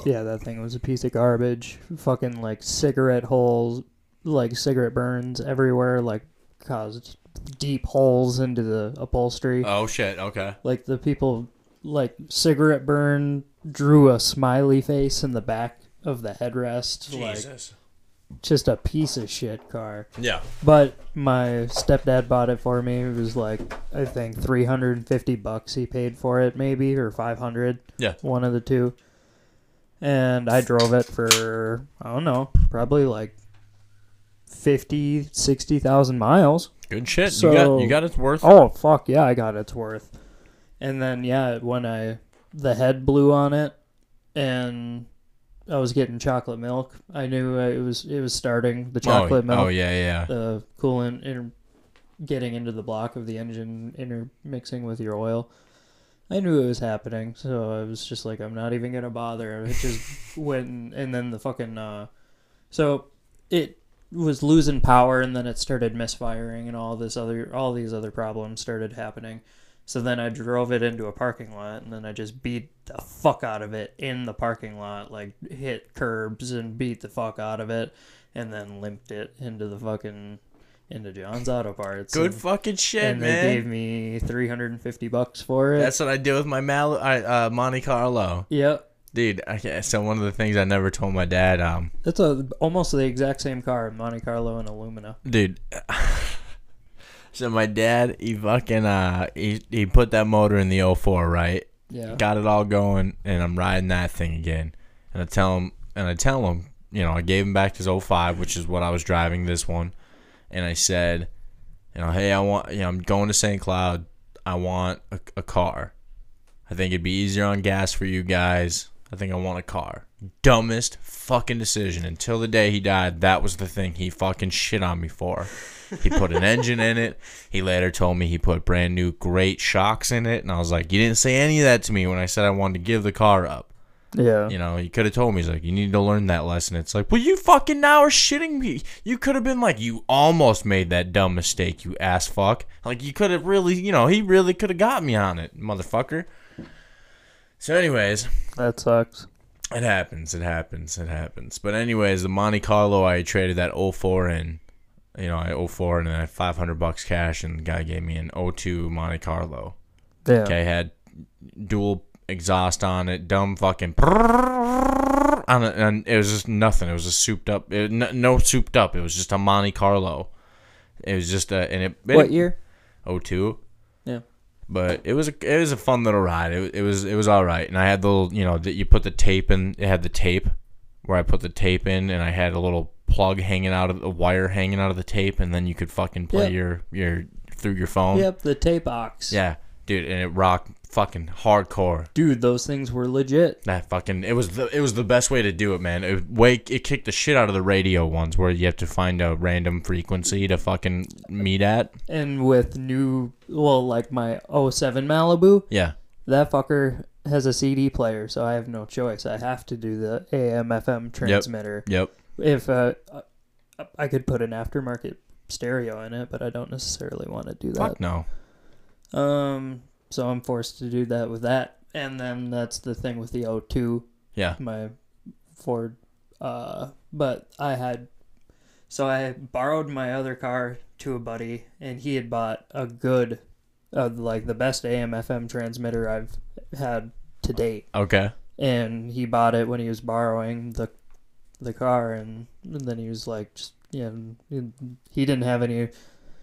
yeah, that thing was a piece of garbage. Fucking like cigarette holes, like cigarette burns everywhere, like caused deep holes into the upholstery. Oh shit! Okay. Like the people like cigarette burn drew a smiley face in the back of the headrest. Like just a piece of shit car. Yeah. But my stepdad bought it for me. It was like I think 350 bucks he paid for it maybe or 500. Yeah. One of the two. And I drove it for I don't know, probably like 50 60,000 miles. Good shit. So- you got you got its worth. Oh fuck yeah, I got its worth. And then yeah, when I the head blew on it, and I was getting chocolate milk, I knew it was it was starting the chocolate oh, milk. oh yeah, yeah. The coolant inter- getting into the block of the engine, intermixing with your oil. I knew it was happening, so I was just like, I'm not even gonna bother. It just went, and then the fucking, uh, so it was losing power, and then it started misfiring, and all this other, all these other problems started happening. So then I drove it into a parking lot, and then I just beat the fuck out of it in the parking lot, like hit curbs and beat the fuck out of it, and then limped it into the fucking into John's Auto Parts. Good and, fucking shit, and man. they gave me three hundred and fifty bucks for it. That's what I did with my Mal- I, uh, Monte Carlo. yep. Dude, I, so one of the things I never told my dad, um, That's a almost the exact same car, Monte Carlo and Illumina. dude. so my dad, he fucking uh, he he put that motor in the 04, right? Yeah. Got it all going, and I'm riding that thing again. And I tell him, and I tell him, you know, I gave him back his 05, which is what I was driving this one, and I said, you know, hey, I want, you know, I'm going to St. Cloud. I want a, a car. I think it'd be easier on gas for you guys. I think I want a car. Dumbest fucking decision. Until the day he died, that was the thing he fucking shit on me for. He put an engine in it. He later told me he put brand new great shocks in it. And I was like, You didn't say any of that to me when I said I wanted to give the car up. Yeah. You know, he could have told me, he's like, You need to learn that lesson. It's like, Well, you fucking now are shitting me. You could have been like, You almost made that dumb mistake, you ass fuck. Like, you could have really, you know, he really could have got me on it, motherfucker. So, anyways, That sucks. it happens. It happens. It happens. But anyways, the Monte Carlo, I traded that 04 in. You know, I 04 and then I had 500 bucks cash, and the guy gave me an 02 Monte Carlo. Yeah. Okay, had dual exhaust on it, dumb fucking. On it, and it was just nothing. It was just souped up. It, no, no souped up. It was just a Monte Carlo. It was just a and it. it What year? 02 Yeah. But it was a it was a fun little ride. It, it was it was all right, and I had the little you know that you put the tape in. It had the tape where I put the tape in, and I had a little plug hanging out of the wire hanging out of the tape, and then you could fucking play Yep. your your through your phone. Yep, the tape box. Yeah, dude, and it rocked fucking hardcore. Dude, those things were legit. That fucking it was the it was the best way to do it, man. It wake it kicked the shit out of the radio ones where you have to find a random frequency to fucking meet at. And with new, well, like my 07 Malibu, Yeah. that fucker has a CD player, so I have no choice. I have to do the AM FM transmitter. Yep. yep. If uh, I could put an aftermarket stereo in it, but I don't necessarily want to do that. Fuck no. Um, so I'm forced to do that with that, and then that's the thing with the O2, Yeah. my Ford. Uh, but I had, so I borrowed my other car to a buddy, and he had bought a good, uh, like the best AM/FM transmitter I've had to date, Okay. and he bought it when he was borrowing the, the car, and, and then he was like, just yeah, he didn't have any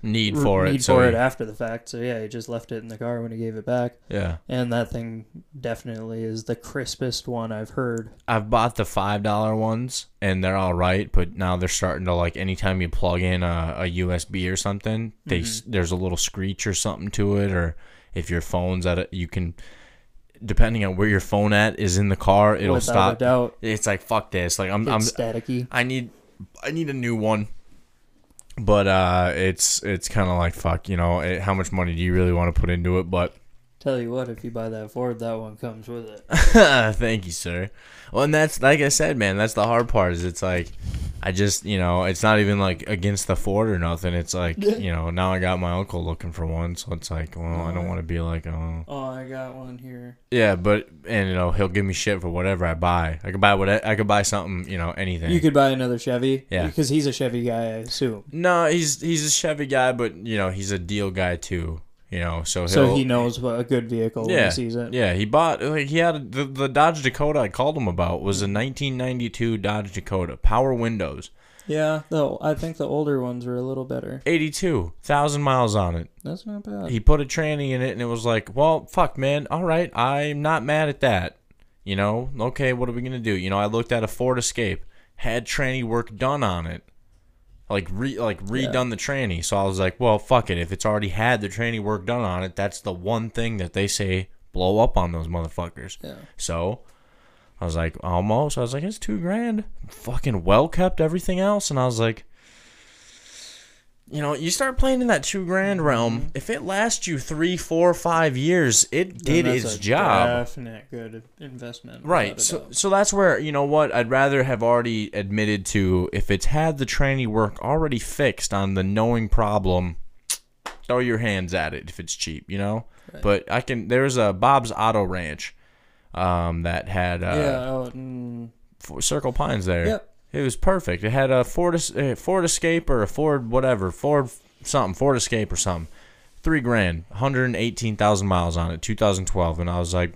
Need for it. need so for he- after the fact. So yeah, he just left it in the car when he gave it back. Yeah. And that thing definitely is the crispest one I've heard. I've bought the five dollar ones and they're all right, but now they're starting to like anytime you plug in a, a USB or something, they Mm-hmm. there's a little screech or something to it, or if your phone's at it, you can depending on where your phone at is in the car, it'll Without stop. It's like fuck this. Like I'm I'm staticky. I need I need a new one. But uh, it's it's kind of like fuck, you know. It, how much money do you really want to put into it? But Tell you what, if you buy that Ford, that one comes with it. Thank you, sir. Well, and that's like I said, man. That's the hard part. Is it's like I just you know it's not even like against the Ford or nothing. It's like you know now I got my uncle looking for one, so it's like well I don't want to be like oh Oh, I got one here. yeah, but and you know he'll give me shit for whatever I buy. I could buy what I could buy something you know anything. You could buy another Chevy. Yeah. Because he's a Chevy guy, I assume. no, he's he's a Chevy guy, but you know he's a deal guy too. You know, so he'll, So he knows what a good vehicle when yeah, he sees it. Yeah, he bought like he had the, the Dodge Dakota I called him about was a 1992 Dodge Dakota, power windows. Yeah, though I think the older ones were a little better. 82,000 miles on it. That's not bad. He put a tranny in it and it was like, well, fuck, man. All right. I'm not mad at that. You know, okay, what are we going to do? You know, I looked at a Ford Escape, had tranny work done on it. Like re like redone the tranny. So I was like, well, fuck it. If it's already had the tranny work done on it, that's the one thing that they say blow up on those motherfuckers. Yeah. So I was like, almost. I was like, it's two grand. Fucking well kept, everything else. And I was like, you know, you start playing in that two grand realm. If it lasts you three, four, five years, it did its job. Definite good investment. Right. So, doubt. so that's where you know what I'd rather have already admitted to if it's had the tranny work already fixed on the knowing problem. Throw your hands at it if it's cheap, you know. But I can. There's a Bob's Auto Ranch, um, that had uh, yeah, in F- Circle Pines there. Yep. It was perfect. It had a Ford Es- uh, Ford Escape or a Ford whatever Ford something Ford Escape or something. Three grand, 118,000 miles on it, 2012, and I was like,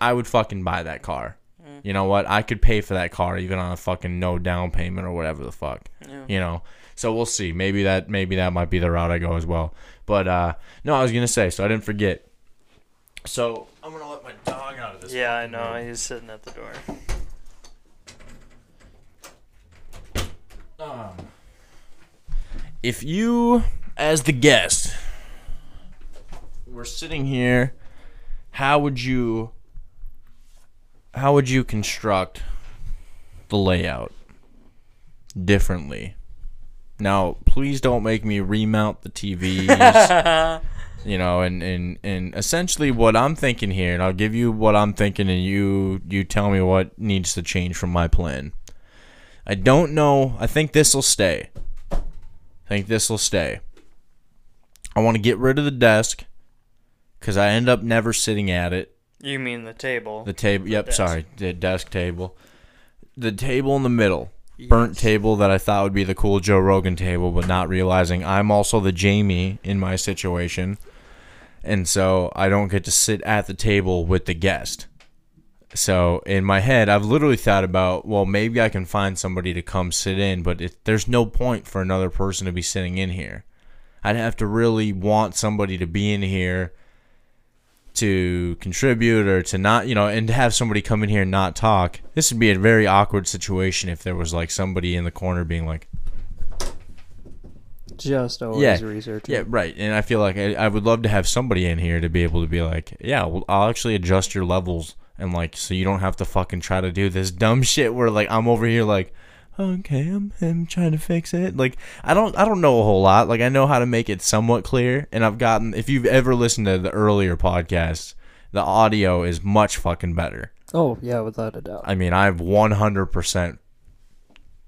I would fucking buy that car. You know what? I could pay for that car even on a fucking no down payment or whatever the fuck. You know. So we'll see. Maybe that maybe that might be the route I go as well. But uh no, I was gonna say so I didn't forget. So I'm gonna let my dog out of this. Yeah, I know. He's sitting at the door. Um, if you as the guest were sitting here how would you how would you construct the layout differently? Now please don't make me remount the tvs you know and, and and essentially what i'm thinking here and i'll give you what i'm thinking and you you tell me what needs to change from my plan i don't know i think this will stay I think this will stay. I want to get rid of the desk because I end up never sitting at it. You mean the table? The table, yep, desk. sorry, the desk table. The table in the middle, burnt table that I thought would be the cool Joe Rogan table, but not realizing I'm also the Jamie in my situation. And so I don't get to sit at the table with the guest. So in my head, I've literally thought about, well, maybe I can find somebody to come sit in, but it, there's no point for another person to be sitting in here. I'd have to really want somebody to be in here to contribute or to not, you know, and to have somebody come in here and not talk. This would be a very awkward situation if there was like somebody in the corner being like, Just always yeah, researching. yeah, right. And I feel like I, I would love to have somebody in here to be able to be like, yeah, well, I'll actually adjust your levels and like, so you don't have to fucking try to do this dumb shit where like I'm over here like, okay, I'm, I'm trying to fix it. Like I don't I don't know a whole lot. Like I know how to make it somewhat clear, and I've gotten. If you've ever listened to the earlier podcasts, the audio is much fucking better. Oh yeah, without a doubt. I mean, I've 100%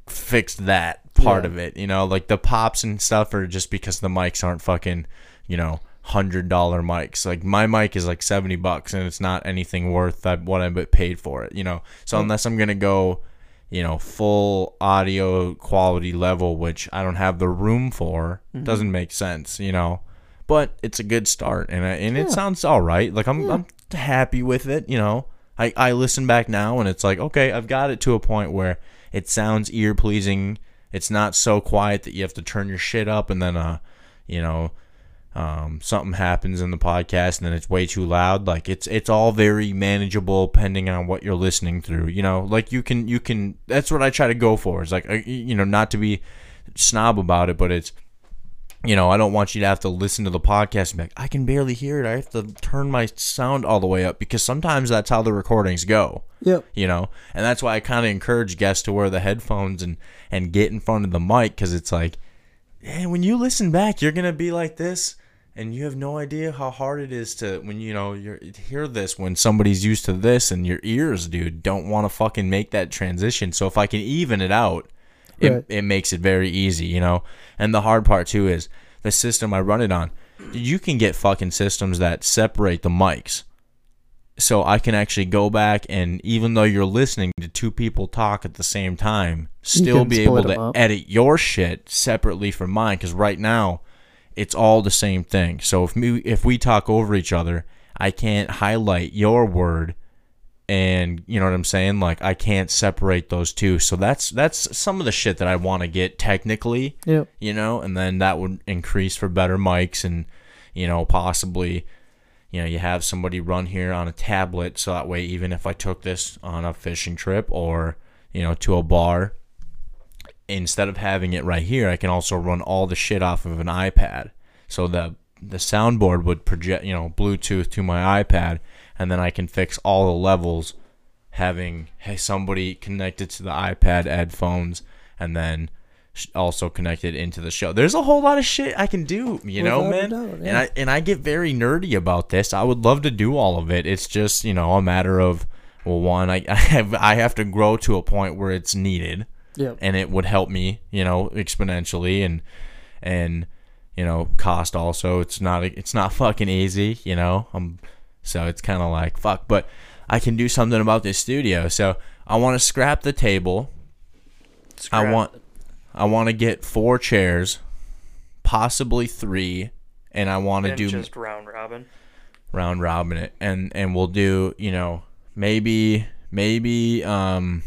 fixed that part Yeah. of it. You know, like the pops and stuff are just because the mics aren't fucking, you know, hundred dollar mics. Like my mic is like seventy bucks, and it's not anything worth that what I paid for it. You know, so unless I'm gonna go, you know, full audio quality level, which I don't have the room for, doesn't make sense. You know. But it's a good start, and I, and it sounds all right. Like I'm, I'm happy with it. You know, I, I listen back now and it's like, okay, I've got it to a point where it sounds ear pleasing. It's not so quiet that you have to turn your shit up and then, uh, you know, um, something happens in the podcast and then it's way too loud. Like it's, it's all very manageable depending on what you're listening through, you know, like you can, you can, that's what I try to go for. It's like, uh, you know, not to be snob about it, but it's, you know, I don't want you to have to listen to the podcast and be like, I can barely hear it. I have to turn my sound all the way up because sometimes that's how the recordings go. Yep. You know, and that's why I kind of encourage guests to wear the headphones and and get in front of the mic because it's like, and when you listen back, you're gonna be like this, and you have no idea how hard it is to when you know you hear this when somebody's used to this, and your ears, dude, don't want to fucking make that transition. So if I can even it out, it, Right. it makes it very easy, you know. And the hard part too is the system I run it on. You can get fucking systems that separate the mics. So I can actually go back and even though you're listening to two people talk at the same time, still be able to up. edit your shit separately from mine cuz right now it's all the same thing. So if me if we talk over each other, I can't highlight your word and you know what I'm saying? Like I can't separate those two. So that's that's some of the shit that I want to get technically. Yep. You know, and then that would increase for better mics and you know possibly you know you have somebody run here on a tablet so that way even if I took this on a fishing trip or you know to a bar instead of having it right here, I can also run all the shit off of an iPad. So the the soundboard would project, you know, Bluetooth to my iPad, and then I can fix all the levels, having hey somebody connected to the iPad headphones, and then also connected into the show. There's a whole lot of shit I can do, you know, Without a man. doubt, And. I and I get very nerdy about this. I would love to do all of it. It's just you know a matter of well, one, I I have I have to grow to a point where it's needed Yep. and it would help me, you know, exponentially and and you know, cost also. It's not it's not fucking easy, you know. Um so it's kind of like fuck, but I can do something about this studio. So I want to scrap the table. I want I want to get four chairs, possibly 3, and I want to do just round robin. round robin it and and we'll do you know maybe maybe um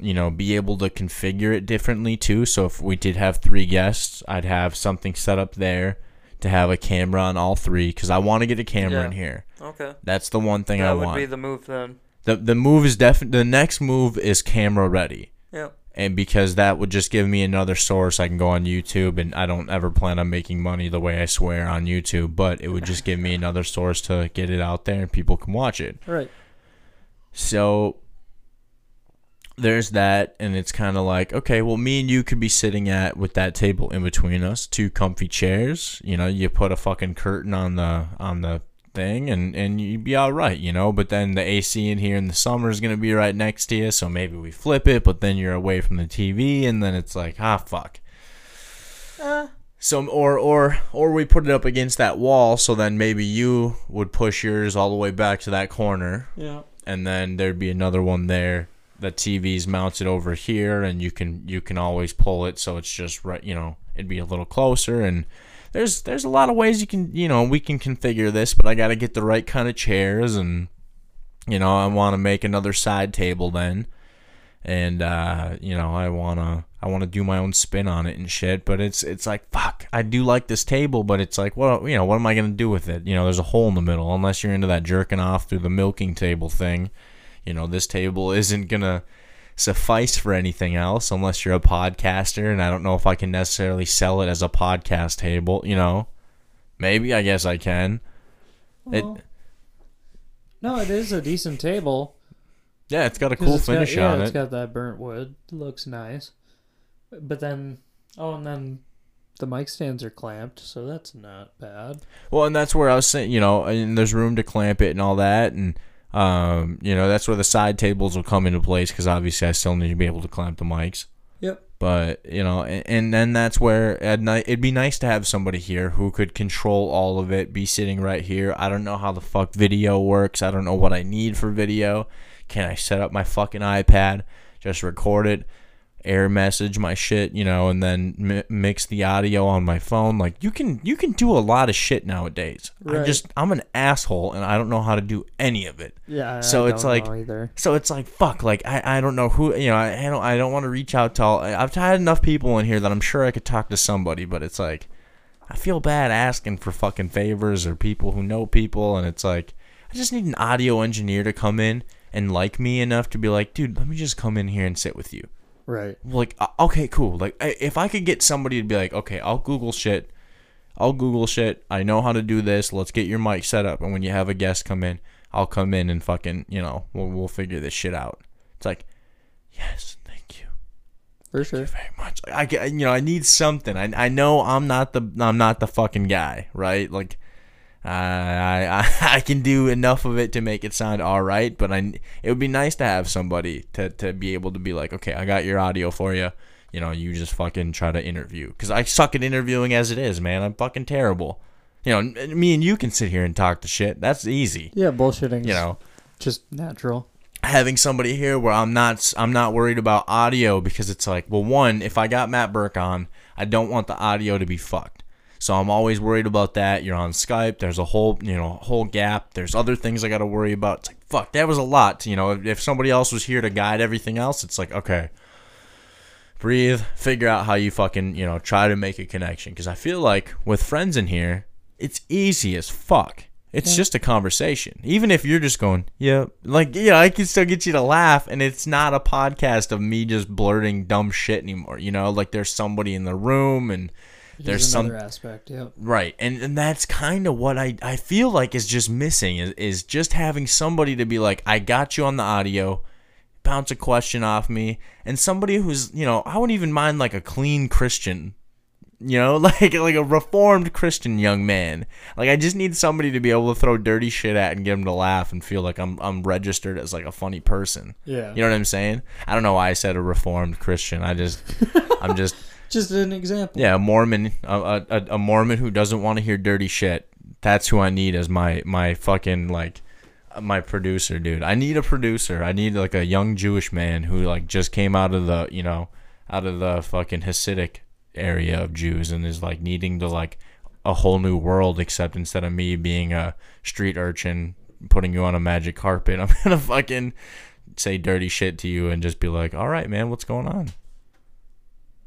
you know be able to configure it differently too so if we did have three guests i'd have something set up there to have a camera on all three because i want to get a camera Yeah. in here Okay. that's the one thing i want That would be the move then. the, the move is definitely the next move is camera ready Yep. and because that would just give me another source I can go on YouTube and I don't ever plan on making money the way I swear on YouTube but it would just give me another source to get it out there and people can watch it Right. so there's that and it's kind of like okay well me and you could be sitting at with that table in between us two comfy chairs you know you put a fucking curtain on the on the thing and and you'd be all right you know but then the AC in here in the summer is going to be right next to you so maybe we flip it but then you're away from the TV and then it's like ah fuck so or or or we put it up against that wall so then maybe you would push yours all the way back to that corner Yeah. and then there'd be another one there. The TV's mounted over here, and you can you can always pull it so it's just right. You know, it'd be a little closer. And there's there's a lot of ways you can you know we can configure this, but I got to get the right kind of chairs, and you know I want to make another side table then, and uh, you know I wanna I want to do my own spin on it and shit. But it's it's like fuck. I do like this table, but it's like what you know what am I gonna do with it? You know, there's a hole in the middle. Unless you're into that jerking off through the milking table thing, you know this table isn't gonna suffice for anything else unless you're a podcaster. And I don't know if I can necessarily sell it as a podcast table. You know, maybe I guess I can. Well, no, it is a decent table. Yeah, it's got a cool it's got- finish yeah, on It's it. got that burnt wood. It looks nice. But then, oh, and then the mic stands are clamped, so that's not bad. Well, and that's where I was saying, you know, and there's room to clamp it and all that, and um, you know, that's where the side tables will come into place because obviously I still need to be able to clamp the mics. Yep. But you know, and, and then that's where at night it'd be nice to have somebody here who could control all of it, be sitting right here. I don't know how the fuck video works. I don't know what I need for video. Can I set up my fucking iPad, just record it, air message my shit, you know, and then mi- mix the audio on my phone? Like you can you can do a lot of shit nowadays. I just I'm an asshole and I don't know how to do any of it. Yeah. I So it's don't like either. so it's like fuck. Like I, I don't know who you know. I, I don't I don't want to reach out to all. I've had enough people in here that I'm sure I could talk to somebody, but it's like I feel bad asking for fucking favors or people who know people, and it's like I just need an audio engineer to come in and like me enough to be like, dude, let me just come in here and sit with you. Right. Like uh, okay, cool. Like if I could get somebody to be like, okay, I'll Google shit. I'll Google shit. I know how to do this. Let's get your mic set up. And when you have a guest come in, I'll come in and fucking, you know, we'll, we'll figure this shit out. It's like, yes, thank you For sure. very much. I get, you know, I need something. I, I know I'm not the I'm not the fucking guy, right? Like, I, I I can do enough of it to make it sound all right, but I it would be nice to have somebody to to be able to be like, okay, I got your audio for you. You know, you just fucking try to interview because I suck at interviewing as it is, man. I'm fucking terrible. You know, me and you can sit here and talk to shit. That's easy. Yeah, bullshitting. You know, just natural. having somebody here where I'm not I'm not worried about audio because it's like, well, one, if I got Matt Burke on, I don't want the audio to be fucked. So I'm always worried about that. You're on Skype. There's a whole, you know, whole gap. There's other things I got to worry about. It's like, fuck, that was a lot. You know, if, if somebody else was here to guide everything else, it's like, okay, breathe, figure out how you fucking, you know, try to make a connection. Because I feel like with friends in here, it's easy as fuck. It's just a conversation. Even if you're just going, yeah, like, yeah, I can still get you to laugh. And it's not a podcast of me just blurting dumb shit anymore. You know, like there's somebody in the room and there's There's some aspect. Yep. Right. And and that's kind of what I, I feel like is just missing is, is just having somebody to be like, I got you on the audio, bounce a question off me, and somebody who's, you know, I wouldn't even mind like a clean Christian. You know, like like a reformed Christian young man. Like I just need somebody to be able to throw dirty shit at and get them to laugh and feel like I'm I'm registered as like a funny person. Yeah. You know what I'm saying? I don't know why I said a reformed Christian. I just I'm just Just an example. yeah, a Mormon, a, a, a Mormon who doesn't want to hear dirty shit. That's who I need as my my fucking like my producer, dude. I need a producer. I need like a young Jewish man who like just came out of the you know out of the fucking Hasidic area of Jews and is like needing to like a whole new world. Except instead of me being a street urchin putting you on a magic carpet, I'm gonna fucking say dirty shit to you and just be like, all right, man, what's going on?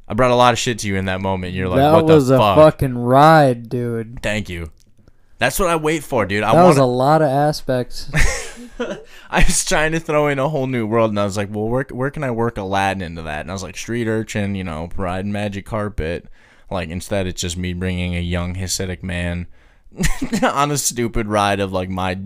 I brought a lot of shit to you in that moment. You're like, that what was the a fucking ride, dude. Thank you. That's what I wait for, dude. I That was a lot of aspects. I was trying to throw in a whole new world, and I was like, well, where where can I work Aladdin into that? And I was like, street urchin, you know, riding magic carpet. Like instead, it's just me bringing a young Hasidic man on a stupid ride of like my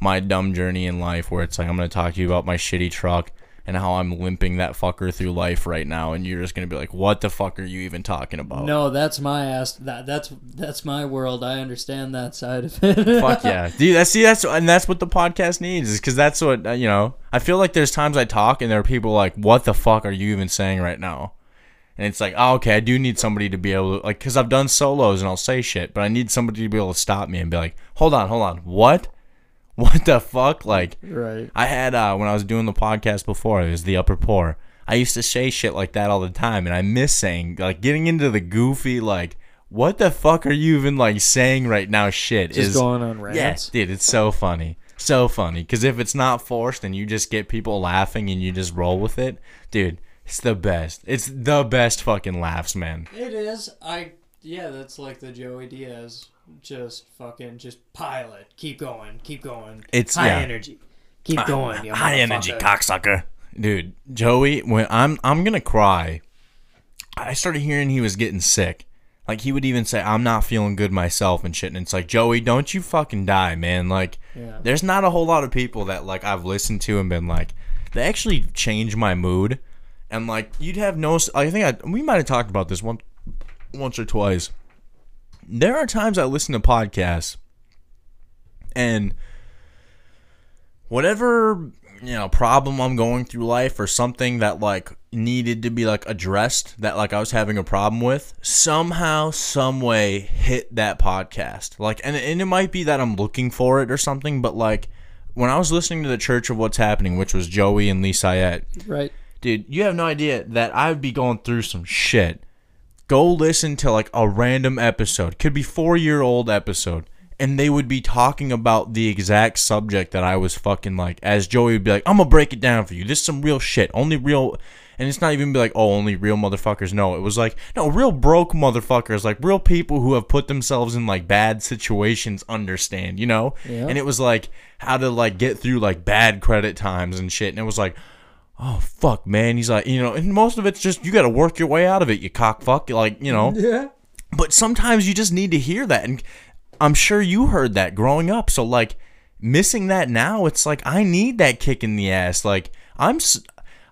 my dumb journey in life, where it's like I'm gonna talk to you about my shitty truck and how I'm limping that fucker through life right now, and you're just gonna be like, what the fuck are you even talking about? no, that's my ass. That that's that's my world. I understand that side of it. Fuck yeah, dude. That's see, that's and that's what the podcast needs is because that's what uh, you know. I feel like there's times I talk and there are people like, "What the fuck are you even saying right now?" And it's like, oh, okay, I do need somebody to be able to like, because I've done solos and I'll say shit, but I need somebody to be able to stop me and be like, hold on, hold on, what? What the fuck? Like, Right. I had uh when I was doing the podcast before, it was the upper poor. I used to say shit like that all the time, and I miss saying like getting into the goofy like, what the fuck are you even like saying right now? Shit Just is going on yeah, dude, it's so funny. So funny. Because if it's not forced and you just get people laughing and you just roll with it, dude, it's the best. It's the best fucking laughs, man. It is. I yeah, that's like the Joey Diaz. Just fucking just pile it. Keep going. Keep going. It's- high yeah. energy. Keep going. High energy cocksucker. Dude, Joey, when I'm I'm gonna cry. I started hearing he was getting sick. Like he would even say, I'm not feeling good myself and shit. And it's like, Joey, don't you fucking die, man. Like Yeah. there's not a whole lot of people that like I've listened to and been like, they actually change my mood. And like you'd have no I think I we might have talked about this one once or twice. There are times I listen to podcasts and whatever you know problem I'm going through life or something that like needed to be like addressed that like I was having a problem with somehow some way hit that podcast like and, and it might be that I'm looking for it or something but like when I was listening to the Church of What's Happening which was Joey and Lee Syatt Right. dude, you have no idea that I would be going through some shit. Go listen to like a random episode, could be four year old episode, and they would be talking about the exact subject that I was fucking like. As Joey would be like, "I'm gonna break it down for you. This is some real shit. Only real." And it's not even be like, oh, only real motherfuckers. No, it was like, no, real broke motherfuckers, like real people who have put themselves in like bad situations understand, you know? Yeah. And it was like how to like get through like bad credit times and shit. And it was like, oh fuck man. He's like you know and most of it's just you got to work your way out of it you cock fuck like you know. Yeah. but sometimes you just need to hear that and i'm sure you heard that growing up. So like missing that now it's like i need that kick in the ass. Like i'm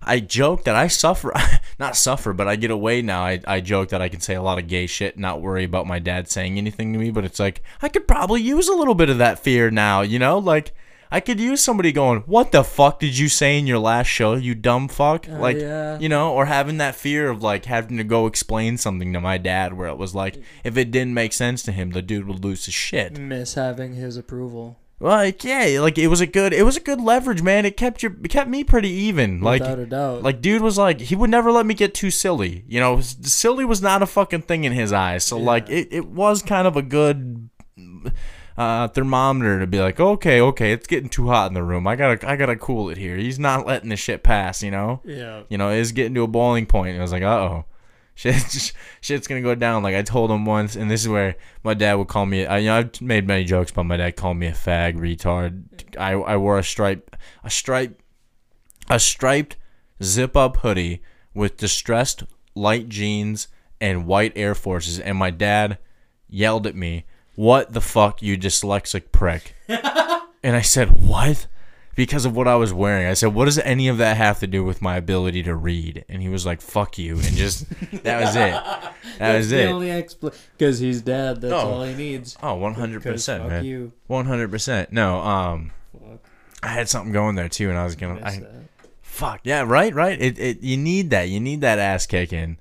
i joke that i suffer not suffer but i get away now. I, I joke that i can say a lot of gay shit and not worry about my dad saying anything to me but it's like i could probably use a little bit of that fear now you know? Like I could use somebody going, "What the fuck did you say in your last show, you dumb fuck?" Oh, like, yeah. you know, or having that fear of like having to go explain something to my dad, where it was like, if it didn't make sense to him, the dude would lose his shit. Miss having his approval. Like yeah, like it was a good it was a good leverage, man. It kept your it kept me pretty even. Like Without a doubt. like dude was like he would never let me get too silly. You know, silly was not a fucking thing in his eyes. So like it, it was kind of a good uh, thermometer to be like, okay, okay, it's getting too hot in the room. I gotta I gotta cool it here. He's not letting the shit pass. You know. Yeah. You know, it's getting to a boiling point. And I was like, uh oh. Shit, shit's gonna go down. Like I told him once, and this is where my dad would call me. I, you know, I've made many jokes but my dad called me a fag, retard. I, I wore a stripe, a stripe, a striped zip up hoodie with distressed light jeans and white Air Forces, and my dad yelled at me, "What the fuck, you dyslexic prick!" and I said, "What?" Because of what I was wearing. I said, "What does any of that have to do with my ability to read?" And he was like, "Fuck you," and just that was it. That was the it. only expl because he's dead. That's Oh. all he needs. Oh, 100%, 'Cause fuck man. you. 100%. No, um Fuck. I had something going there too and I was going to Miss I that. fuck. Yeah, right, right. It it you need that. You need that ass kicking.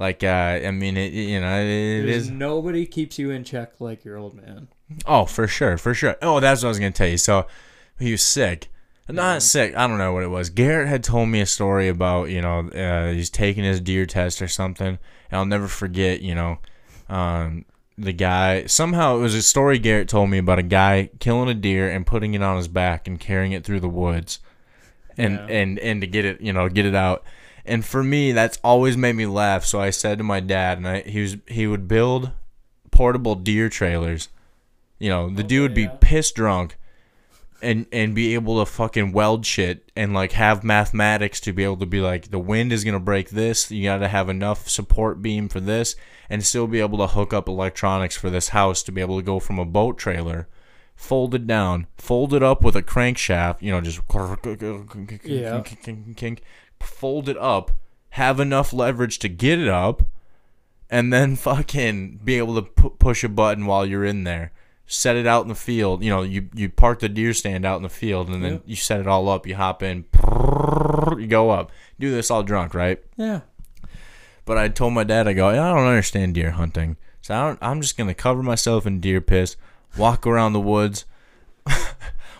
Like uh I mean it you know, it There's is nobody keeps you in check like your old man. Oh, for sure, for sure. Oh, that's what I was gonna tell you. So he was sick. Not sick. I don't know what it was. Garrett had told me a story about you know uh, he's taking his deer test or something, and I'll never forget. You know, um, the guy somehow it was a story Garrett told me about a guy killing a deer and putting it on his back and carrying it through the woods, and Yeah. and and to get it you know get it out. And for me, that's always made me laugh. So I said to my dad, and I, he was he would build portable deer trailers. You know, the dude would be yeah. pissed drunk and and be able to fucking weld shit and like have mathematics to be able to be like the wind is gonna break this. You gotta have enough support beam for this, and still be able to hook up electronics for this house to be able to go from a boat trailer, folded down, folded up with a crankshaft. You know, just Yeah. Fold it up, have enough leverage to get it up, and then fucking be able to pu- push a button while you're in there. Set it out in the field. You know, you you park the deer stand out in the field, and then Yeah. you set it all up. You hop in, you go up. Do this all drunk, right? Yeah. But I told my dad, I go, I don't understand deer hunting, so I don't, I'm just gonna cover myself in deer piss, walk around the woods,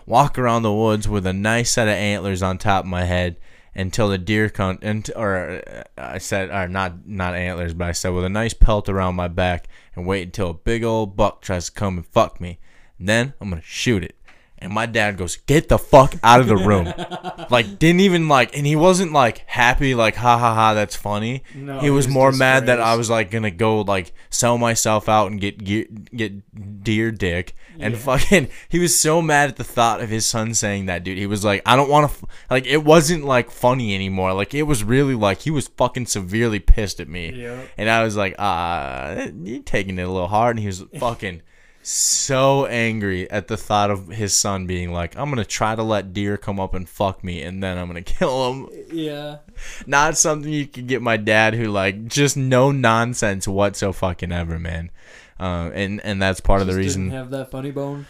walk around the woods with a nice set of antlers on top of my head until the deer come. And or uh, I said, or not not antlers, but I said with a nice pelt around my back, and wait until a big old buck tries to come and fuck me. And then I'm gonna shoot it. And my dad goes, "Get the fuck out of the room!" like didn't even like, and he wasn't like happy, like ha ha ha, that's funny. No, he was was more mad that I was like gonna go like sell myself out and get ge- get deer dick and fucking. He was so mad at the thought of his son saying that, dude. He was like, I don't want to f-. like. It wasn't like funny anymore. Like it was really like he was fucking severely pissed at me. Yep. And I was like, ah, you're taking it a little hard. And he was fucking so angry at the thought of his son being like, I'm gonna try to let deer come up and fuck me, and then I'm gonna kill him. Yeah. Not something you could get my dad, who like just no nonsense whatsoever, fucking ever, man. Uh, and and that's part of the reason. Have that funny bone.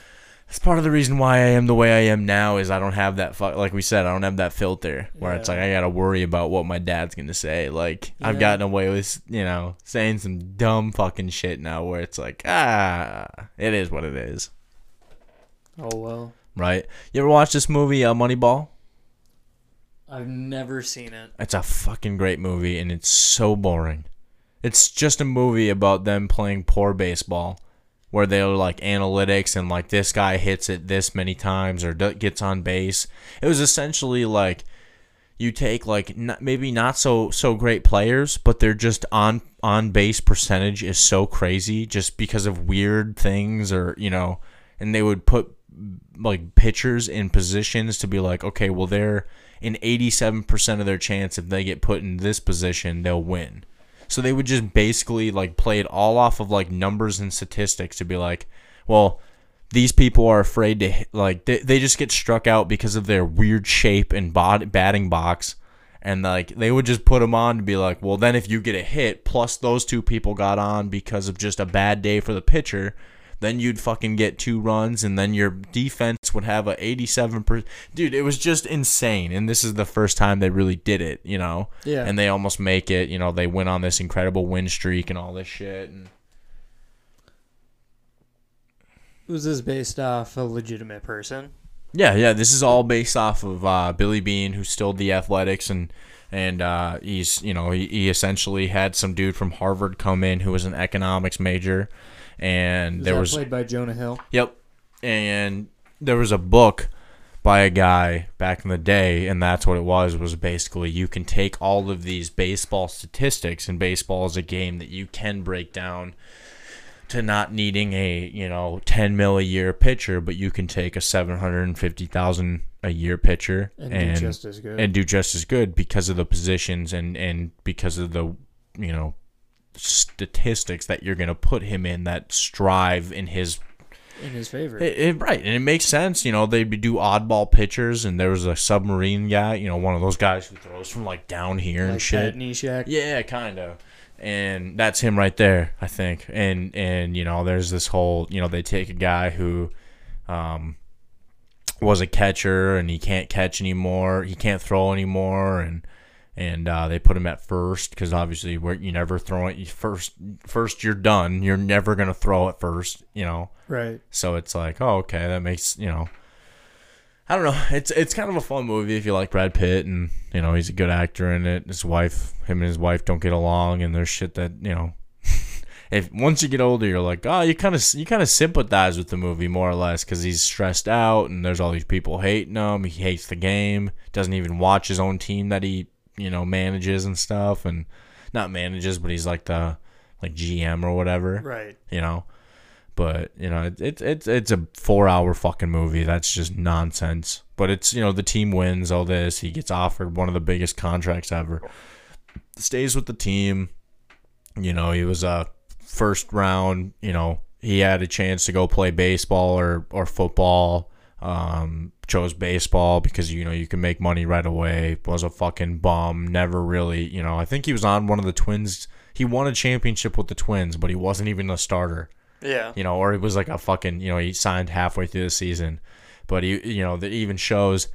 That's part of the reason why I am the way I am now is I don't have that fu- like we said I don't have that filter where it's like I gotta worry about what my dad's gonna say. Like I've gotten away with you know saying some dumb fucking shit now where it's like ah it is what it is, Oh well. right? You ever watch this movie uh, Moneyball? I've never seen it. It's a fucking great movie and it's so boring. It's just a movie about them playing poor baseball where they're like analytics and like this guy hits it this many times or gets on base. It was essentially like you take like n- maybe not so so great players, but they're just on on base percentage is so crazy just because of weird things or you know, and they would put like pitchers in positions to be like, okay, well they're in 87% of their chance if they get put in this position, they'll win. So they would just basically like play it all off of like numbers and statistics to be like, well, these people are afraid to like they, they just get struck out because of their weird shape and bod- batting box. And like they would just put them on to be like, well, then if you get a hit plus those two people got on because of just a bad day for the pitcher, then you'd fucking get two runs and then your defense would have a 87% dude it was just insane and this is the first time they really did it you know Yeah. and they almost make it you know they went on this incredible win streak and all this shit and Was this based off a legitimate person? Yeah, yeah. This is all based off of uh, Billy Beane, who still the athletics, and and uh, he's you know he, he essentially had some dude from Harvard come in who was an economics major, and Was there was played by Jonah Hill. Yep. And there was a book by a guy back in the day, and that's what it was. Was basically you can take all of these baseball statistics, and baseball is a game that you can break down to not needing a you know ten mil a year pitcher, but you can take a seven hundred and fifty thousand a year pitcher And do just as good. and do just as good because of the positions and and because of the you know statistics that you're gonna put him in that strive in his In his favor. it, it- right, and it makes sense. You know, they do oddball pitchers, and there was a submarine guy. You know, one of those guys who throws from like down here and shit. Yeah, kind of. And that's him right there, I think. And and you know, there's this whole you know they take a guy who, um, was a catcher and he can't catch anymore. He can't throw anymore, and and uh, they put him at first because obviously where you never throw it. You first first you're done. You're never gonna throw it first. You know. Right. So it's like, oh, okay, that makes you know. I don't know. It's it's kind of a fun movie if you like Brad Pitt and you know he's a good actor in it. His wife, him and his wife don't get along, and there's shit that you know. if once you get older, you're like, oh, you kind of you kind of sympathize with the movie more or less because he's stressed out and there's all these people hating him. He hates the game. Doesn't even watch his own team that he you know manages and stuff, and not manages, but he's like the like GM or whatever. Right. You know? But you know it's it, it's it's a four hour fucking movie. That's just nonsense. But it's you know the team wins all this. He gets offered one of the biggest contracts ever. Stays with the team. You know he was a first round you know he had a chance to go play baseball or or football um chose baseball because you know you can make money right away was a fucking bum never really you know i think he was on one of the twins. He won a championship with the twins but he wasn't even a starter. Yeah. you know, or it was like a fucking, you know, he signed halfway through the season, but he, you know, that even shows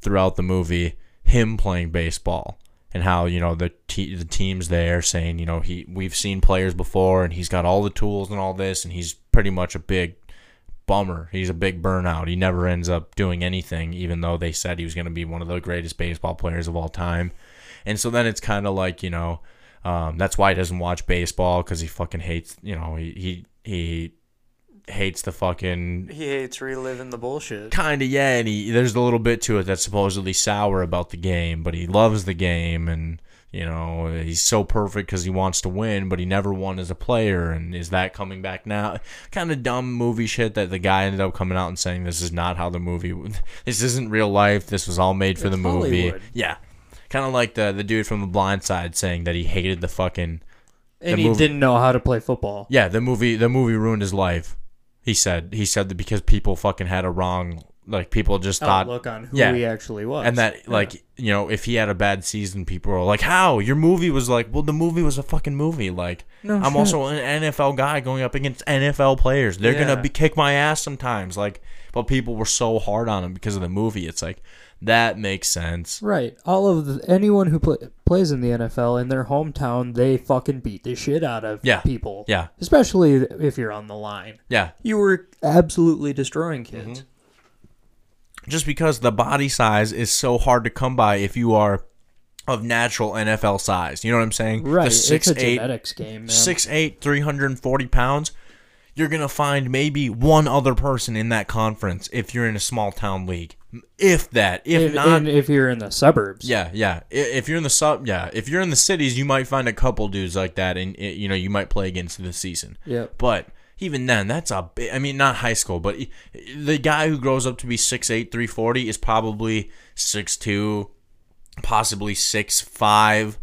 throughout the movie him playing baseball and how you know the te- the teams there saying, you know, he we've seen players before and he's got all the tools and all this, and he's pretty much a big bummer. He's a big burnout. He never ends up doing anything, even though they said he was going to be one of the greatest baseball players of all time. And so then it's kind of like, you know, um, that's why he doesn't watch baseball because he fucking hates, you know, he, he, he hates the fucking He hates reliving the bullshit. kind of yeah and he there's a little bit to it that's supposedly sour about the game but he loves the game and you know he's so perfect because he wants to win but he never won as a player and is that coming back now kind of dumb movie shit that the guy ended up coming out and saying this is not how the movie this isn't real life this was all made for It's the movie Hollywood. yeah kind of like the the dude from the blind side saying that he hated the fucking And the he movie- didn't know how to play football. yeah, the movie the movie ruined his life. He said he said that because people fucking had a wrong like people just thought look on who yeah. he actually was. and that Yeah. like you know if he had a bad season people were like how your movie was like well the movie was a fucking movie like No I'm shit. also an NFL guy going up against NFL players they're Yeah. gonna be kick my ass sometimes like but people were so hard on him because of the movie it's like that makes sense Right. All of the, anyone who play, plays in the NFL in their hometown, they fucking beat the shit out of Yeah. people. Yeah. Especially if you're on the line. yeah You were absolutely destroying kids. Mm-hmm. Just because the body size is so hard to come by if you are of natural NFL size. You know what I'm saying? Right. The it's six a eight, genetics game, man. six eight, 340 pounds. You're gonna find maybe one other person in that conference if you're in a small town league, if that. If And- not, if you're in the suburbs. yeah, yeah. If you're in the sub, yeah. If you're in the cities, you might find a couple dudes like that, and you know you might play against this season. Yeah. But even then, that's a bit. I mean, not high school, but the guy who grows up to be 6'8", 340 is probably 6'2", possibly 6'5",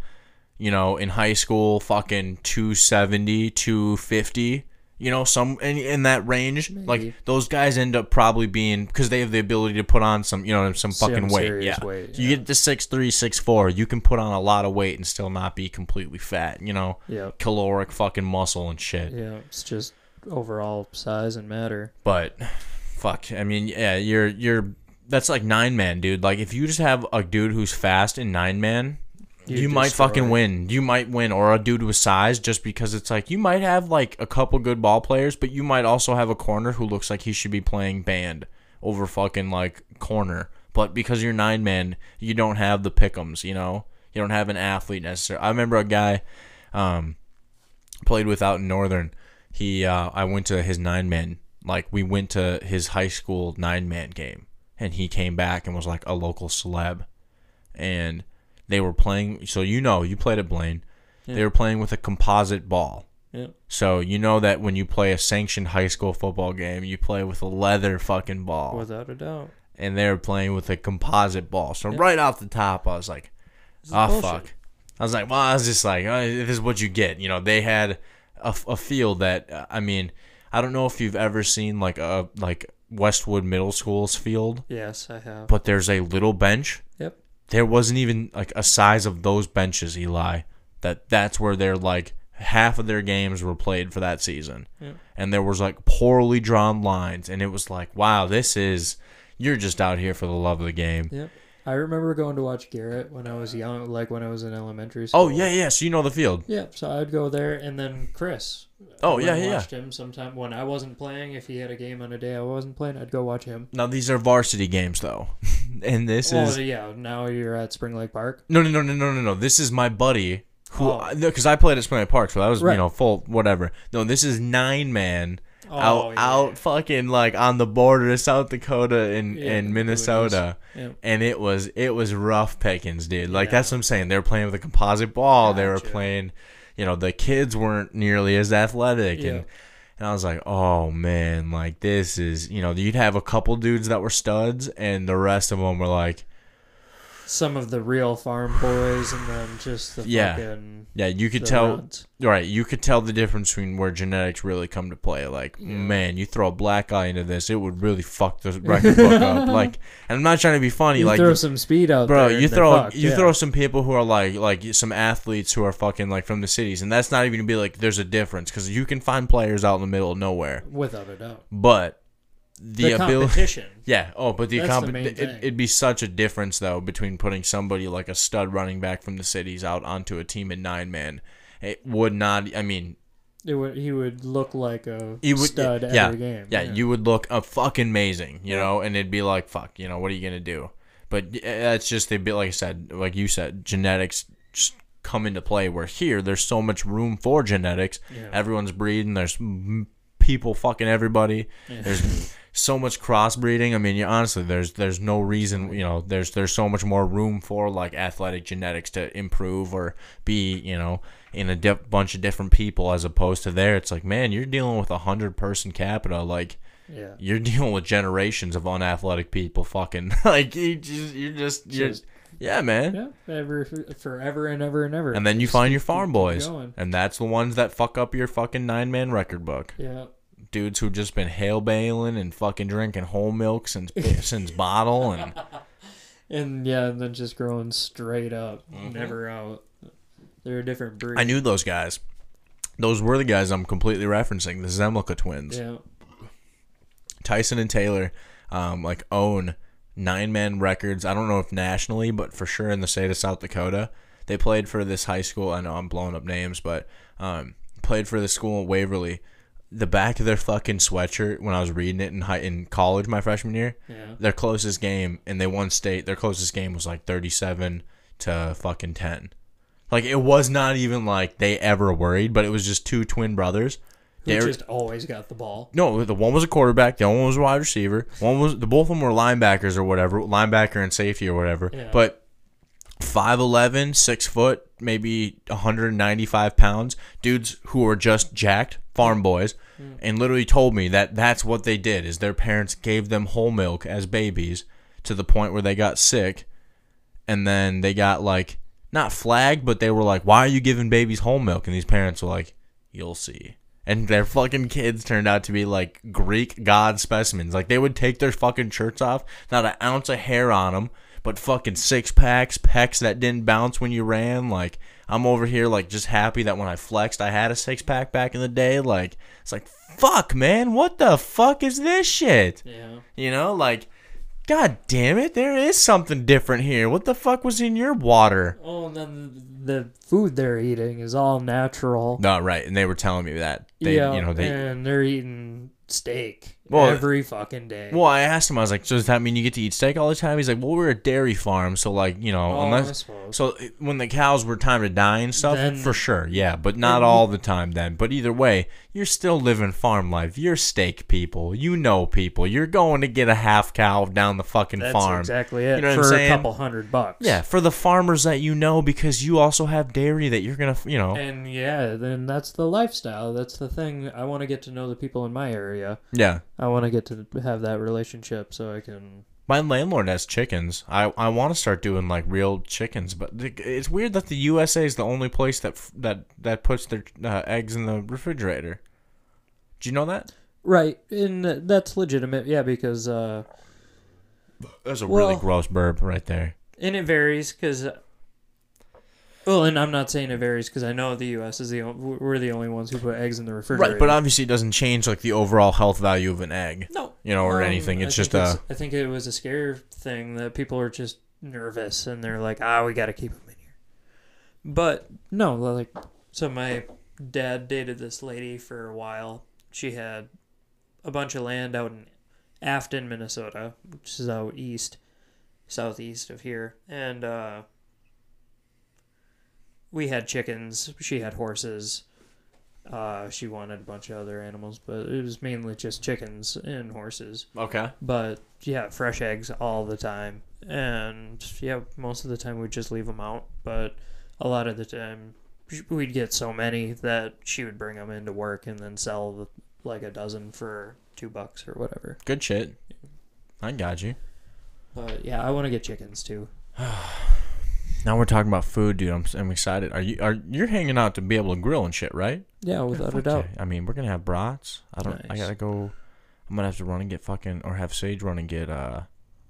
You know, in high school, fucking 270, 250. You know, some in, in that range. Like those guys end up probably being because they have the ability to put on some, you know, some fucking Some weight. Yeah. weight, You get to six three, six four, you can put on a lot of weight and still not be completely fat. You know, Yep. caloric fucking muscle and shit. Yeah, it's just overall size and matter. But fuck, I mean, yeah, you're you're that's like nine man, dude. Like if you just have a dude who's fast in nine man, you, might fucking win. You might win, or a dude with size, just because it's like you might have like a couple good ball players, but you might also have a corner who looks like he should be playing band over fucking like corner. But because you're nine man, you don't have the pickums. You know, you don't have an athlete necessarily. I remember a guy, um, played without Northern. He, uh, I went to his nine man. Like we went to his high school nine man game, and he came back and was like a local celeb, and they were playing. So you know, you played at Blaine. They were playing with a composite ball. Yeah. So you know that when you play a sanctioned high school football game, you play with a leather fucking ball, Without a doubt. and they were playing with a composite ball. So right off the top, I was like, "Oh bullshit. fuck!" I was like, "Well, I was just like, oh, this is what you get." You know, they had a, a field that uh, I mean, I don't know if you've ever seen like a like Westwood Middle School's field, Yes, I have. but there's a little bench Yep. there wasn't even like a size of those benches, Eli. That that's where they're like half of their games were played for that season. Yeah. And there was like poorly drawn lines and it was like, wow, this is you're just out here for the love of the game. Yep. I remember going to watch Garrett when I was young, like when I was in elementary oh, school. Oh yeah, yeah, so you know the field. Yeah, so I'd go there, and then Chris. Oh, I yeah, yeah, Watched him sometime when I wasn't playing. If he had a game on a day I wasn't playing, I'd go watch him. Now these are varsity games though. and this well, is yeah. Now you're at Spring Lake Park. No, no, no, no, no, no, no. This is my buddy who, Oh. because I played at Spring Lake Park, so that was Right. you know full whatever. No, this is nine man Oh, out yeah. out fucking like on the border of South Dakota and Yeah, and Minnesota. Yep. and it was it was rough pickings, dude. Like Yeah. that's what I'm saying. They were playing with a composite ball. They were playing, you know, the kids weren't nearly as athletic, and and I was like, oh man, like this is you know you'd have a couple dudes that were studs, and the rest of them were like. Some of the real farm boys, and then just the Yeah. fucking Yeah, you could tell. runs. Right, you could tell the difference between where genetics really come to play. Like, man, you throw a black eye into this, it would really fuck the record book up. Like, and I'm not trying to be funny. You like, throw some speed out bro, there. you throw fucked, you yeah. throw some people who are like like some athletes who are fucking like from the cities, and that's not even gonna be like there's a difference because you can find players out in the middle of nowhere, without a doubt. but the, The, ability. competition. Yeah. Oh, but the, comp- the it, it'd be such a difference though between putting somebody like a stud running back from the cities out onto a team in nine man. It would not. I mean, It would, he would look like a he would. stud yeah, every game. Yeah, you would look a fucking amazing, you know, and it'd be like, fuck, you know, what are you gonna do? But uh, that's just a bit like I said, like you said, genetics just come into play. Where here, there's so much room for genetics. Yeah. Everyone's breeding. There's people fucking everybody. There's so much crossbreeding. I mean, you, honestly, there's there's no reason. You know, there's there's so much more room for like athletic genetics to improve or be, you know, in a diff- bunch of different people as opposed to there. It's like, man, you're dealing with a hundred person capita. Like, Yeah. you're dealing with generations of unathletic people. Fucking like you just you're just you're, Just- yeah, man. Yeah, ever forever and ever and ever. And then you Just find your farm boys, going. and that's the ones that fuck up your fucking nine man record book. Yeah. Dudes who just been hail bailing and fucking drinking whole milk since since bottle and And yeah, and then just growing straight up, never out. They're a different breed. Mm-hmm. I knew those guys. Those were the guys I'm completely referencing, the Zemlicka twins. Yeah. Tyson and Taylor, um, like own nine man records. I don't know if nationally, but for sure in the state of South Dakota. They played for this high school. I know I'm blowing up names, but um, played for the school in Waverly. The back of their fucking sweatshirt when I was reading it in high, in college my freshman year, Yeah. their closest game and they won state. Their closest game was like 37 to fucking 10. Like it was not even like they ever worried, but it was just two twin brothers. Who They were- just always got the ball. no, the one was a quarterback, the other one was a wide receiver. One was the both of them were linebackers or whatever, linebacker and safety or whatever. Yeah. But 5'11", 6 foot, maybe 195 pounds, dudes who were just jacked, farm boys, hmm. and literally told me that that's what they did is their parents gave them whole milk as babies to the point where they got sick and then they got like not flagged, but they were like, "Why are you giving babies whole milk?" And these parents were like, "You'll see." And their fucking kids turned out to be like Greek god specimens. Like they would take their fucking shirts off, not an ounce of hair on them, but fucking six packs, pecs that didn't bounce when you ran. Like I'm over here like just happy that when I flexed, I had a six pack back in the day. Like it's like fuck, man, what the fuck is this shit? Yeah. You know, like God damn it! There is something different here. What the fuck was in your water? Oh, and then the food they're eating is all natural. No, right, and they were telling me that they, yeah, you know, they. and they're eating steak Well, every fucking day. Well, I asked him. I was like, "So does that mean you get to eat steak all the time?" He's like, "Well, we're a dairy farm, so like, you know, Oh, I unless suppose. so when the cows were time to die and stuff, Then- for sure, yeah, but not all the time. Then, but either way, you're still living farm life. You're steak people. You know people. You're going to get a half cow down the fucking That's farm. exactly it You know what for I'm a couple hundred bucks. Yeah, for the farmers that you know, because you also have dairy that you're gonna, you know, And yeah, then that's the lifestyle. That's the thing. I want to get to know the people in my area. yeah. I want to get to have that relationship so I can. My landlord has chickens. I, I want to start doing like real chickens, but th- it's weird that the USA is the only place that f- that that puts their uh, eggs in the refrigerator. Do you know that? Right, and that's legitimate. Yeah, because uh, That's a Well- really gross burp right there. and it varies because. Well, and I'm not saying it varies because I know the U.S. is the o- we're the only ones who put eggs in the refrigerator. Right, but obviously it doesn't change like the overall health value of an egg. no, You know, or Um, anything. It's think just uh I think it was a scare thing that people are just nervous and they're like, ah, we got to keep them in here. But no, like, so my dad dated this lady for a while. She had a bunch of land out in Afton, Minnesota, which is out east, southeast of here, and uh, we had chickens. She had horses. Uh, she wanted a bunch of other animals, but it was mainly just chickens and horses. okay. But yeah, fresh eggs all the time, and yeah, most of the time we'd just leave them out. But a lot of the time, we'd get so many that she would bring them into work and then sell the, like a dozen for two bucks or whatever. Good shit. I got you. But yeah, I want to get chickens too. Now we're talking about food, dude. I'm, I'm excited. Are you are you're hanging out to be able to grill and shit, right? Yeah, without a doubt. I mean, we're gonna have brats. I don't. I Nice. gotta go. I'm gonna have to run and get fucking, or have Sage run and get uh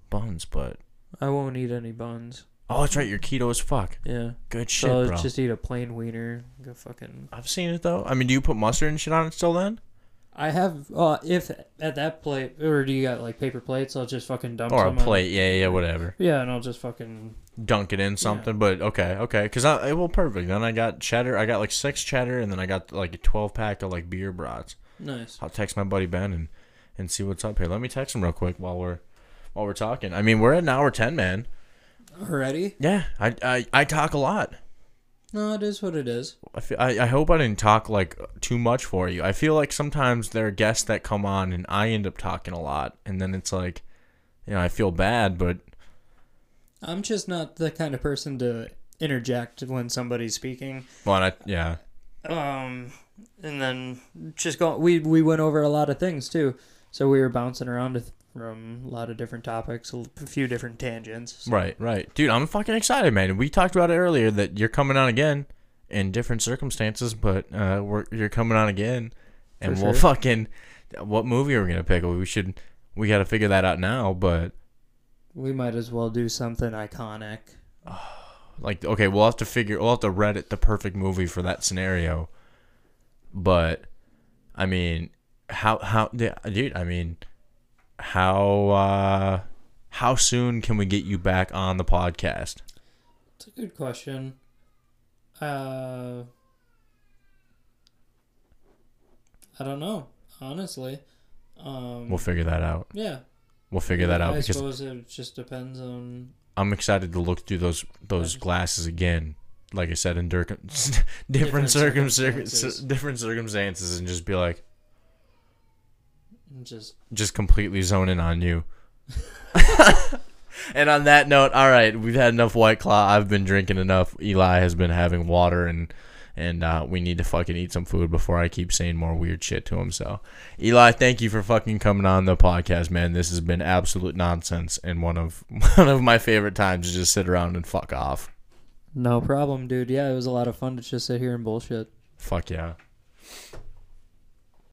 buns. But I won't eat any buns. oh, that's right. You're keto as fuck. Yeah, Good shit, so I'll bro. just eat a plain wiener. Go fucking. I've seen it though. I mean, do you put mustard and shit on it still? Then I have. Uh, if at that plate, or do you got like paper plates? I'll just fucking dump or a some on- plate? Yeah, yeah, whatever. Yeah, and I'll just fucking. Dunk it in something. But okay, okay. Because I well, perfect. Then I got cheddar. I got like six cheddar, and then I got like a 12 pack of like beer brats. Nice. I'll text my buddy Ben and and see what's up here. Let me text him real quick while we're while we're talking. I mean, we're at an hour ten, man. Already? Yeah, I I, I talk a lot. No, it is what it is. I, feel, I, I hope I didn't talk like too much for you. I feel like sometimes there are guests that come on and I end up talking a lot, and then it's like, you know, I feel bad, but I'm just not the kind of person to interject when somebody's speaking. well, I, yeah, Um, and then just go. We we went over a lot of things too, so we were bouncing around with- from a lot of different topics, a few different tangents. So- right, right, dude. I'm fucking excited, man. We talked about it earlier that you're coming on again in different circumstances, but uh, we're you're coming on again, and For we'll sure. fucking what movie are we gonna pick? We should we got to figure that out now, but. We might as well do something iconic. like okay we'll have to figure we'll have to reddit the perfect movie for that scenario but i mean how how yeah, dude i mean how uh how soon can we get you back on the podcast It's a good question. Uh, I don't know, honestly. Um, we'll figure that out yeah. We'll figure that out I because suppose it just depends on. i'm excited to look through those those glasses again like i said in dir- different, Different circum- circumstances. different circumstances and just be like Just just completely zoning on you. and on that note, all right, we've had enough White Claw. I've been drinking enough. Eli has been having water, and and uh, we need to fucking eat some food before I keep saying more weird shit to him. So, Eli, thank you for fucking coming on the podcast, man. This has been absolute nonsense, and one of one of my favorite times to just sit around and fuck off. no problem, dude. Yeah, it was a lot of fun to just sit here and bullshit. Fuck yeah.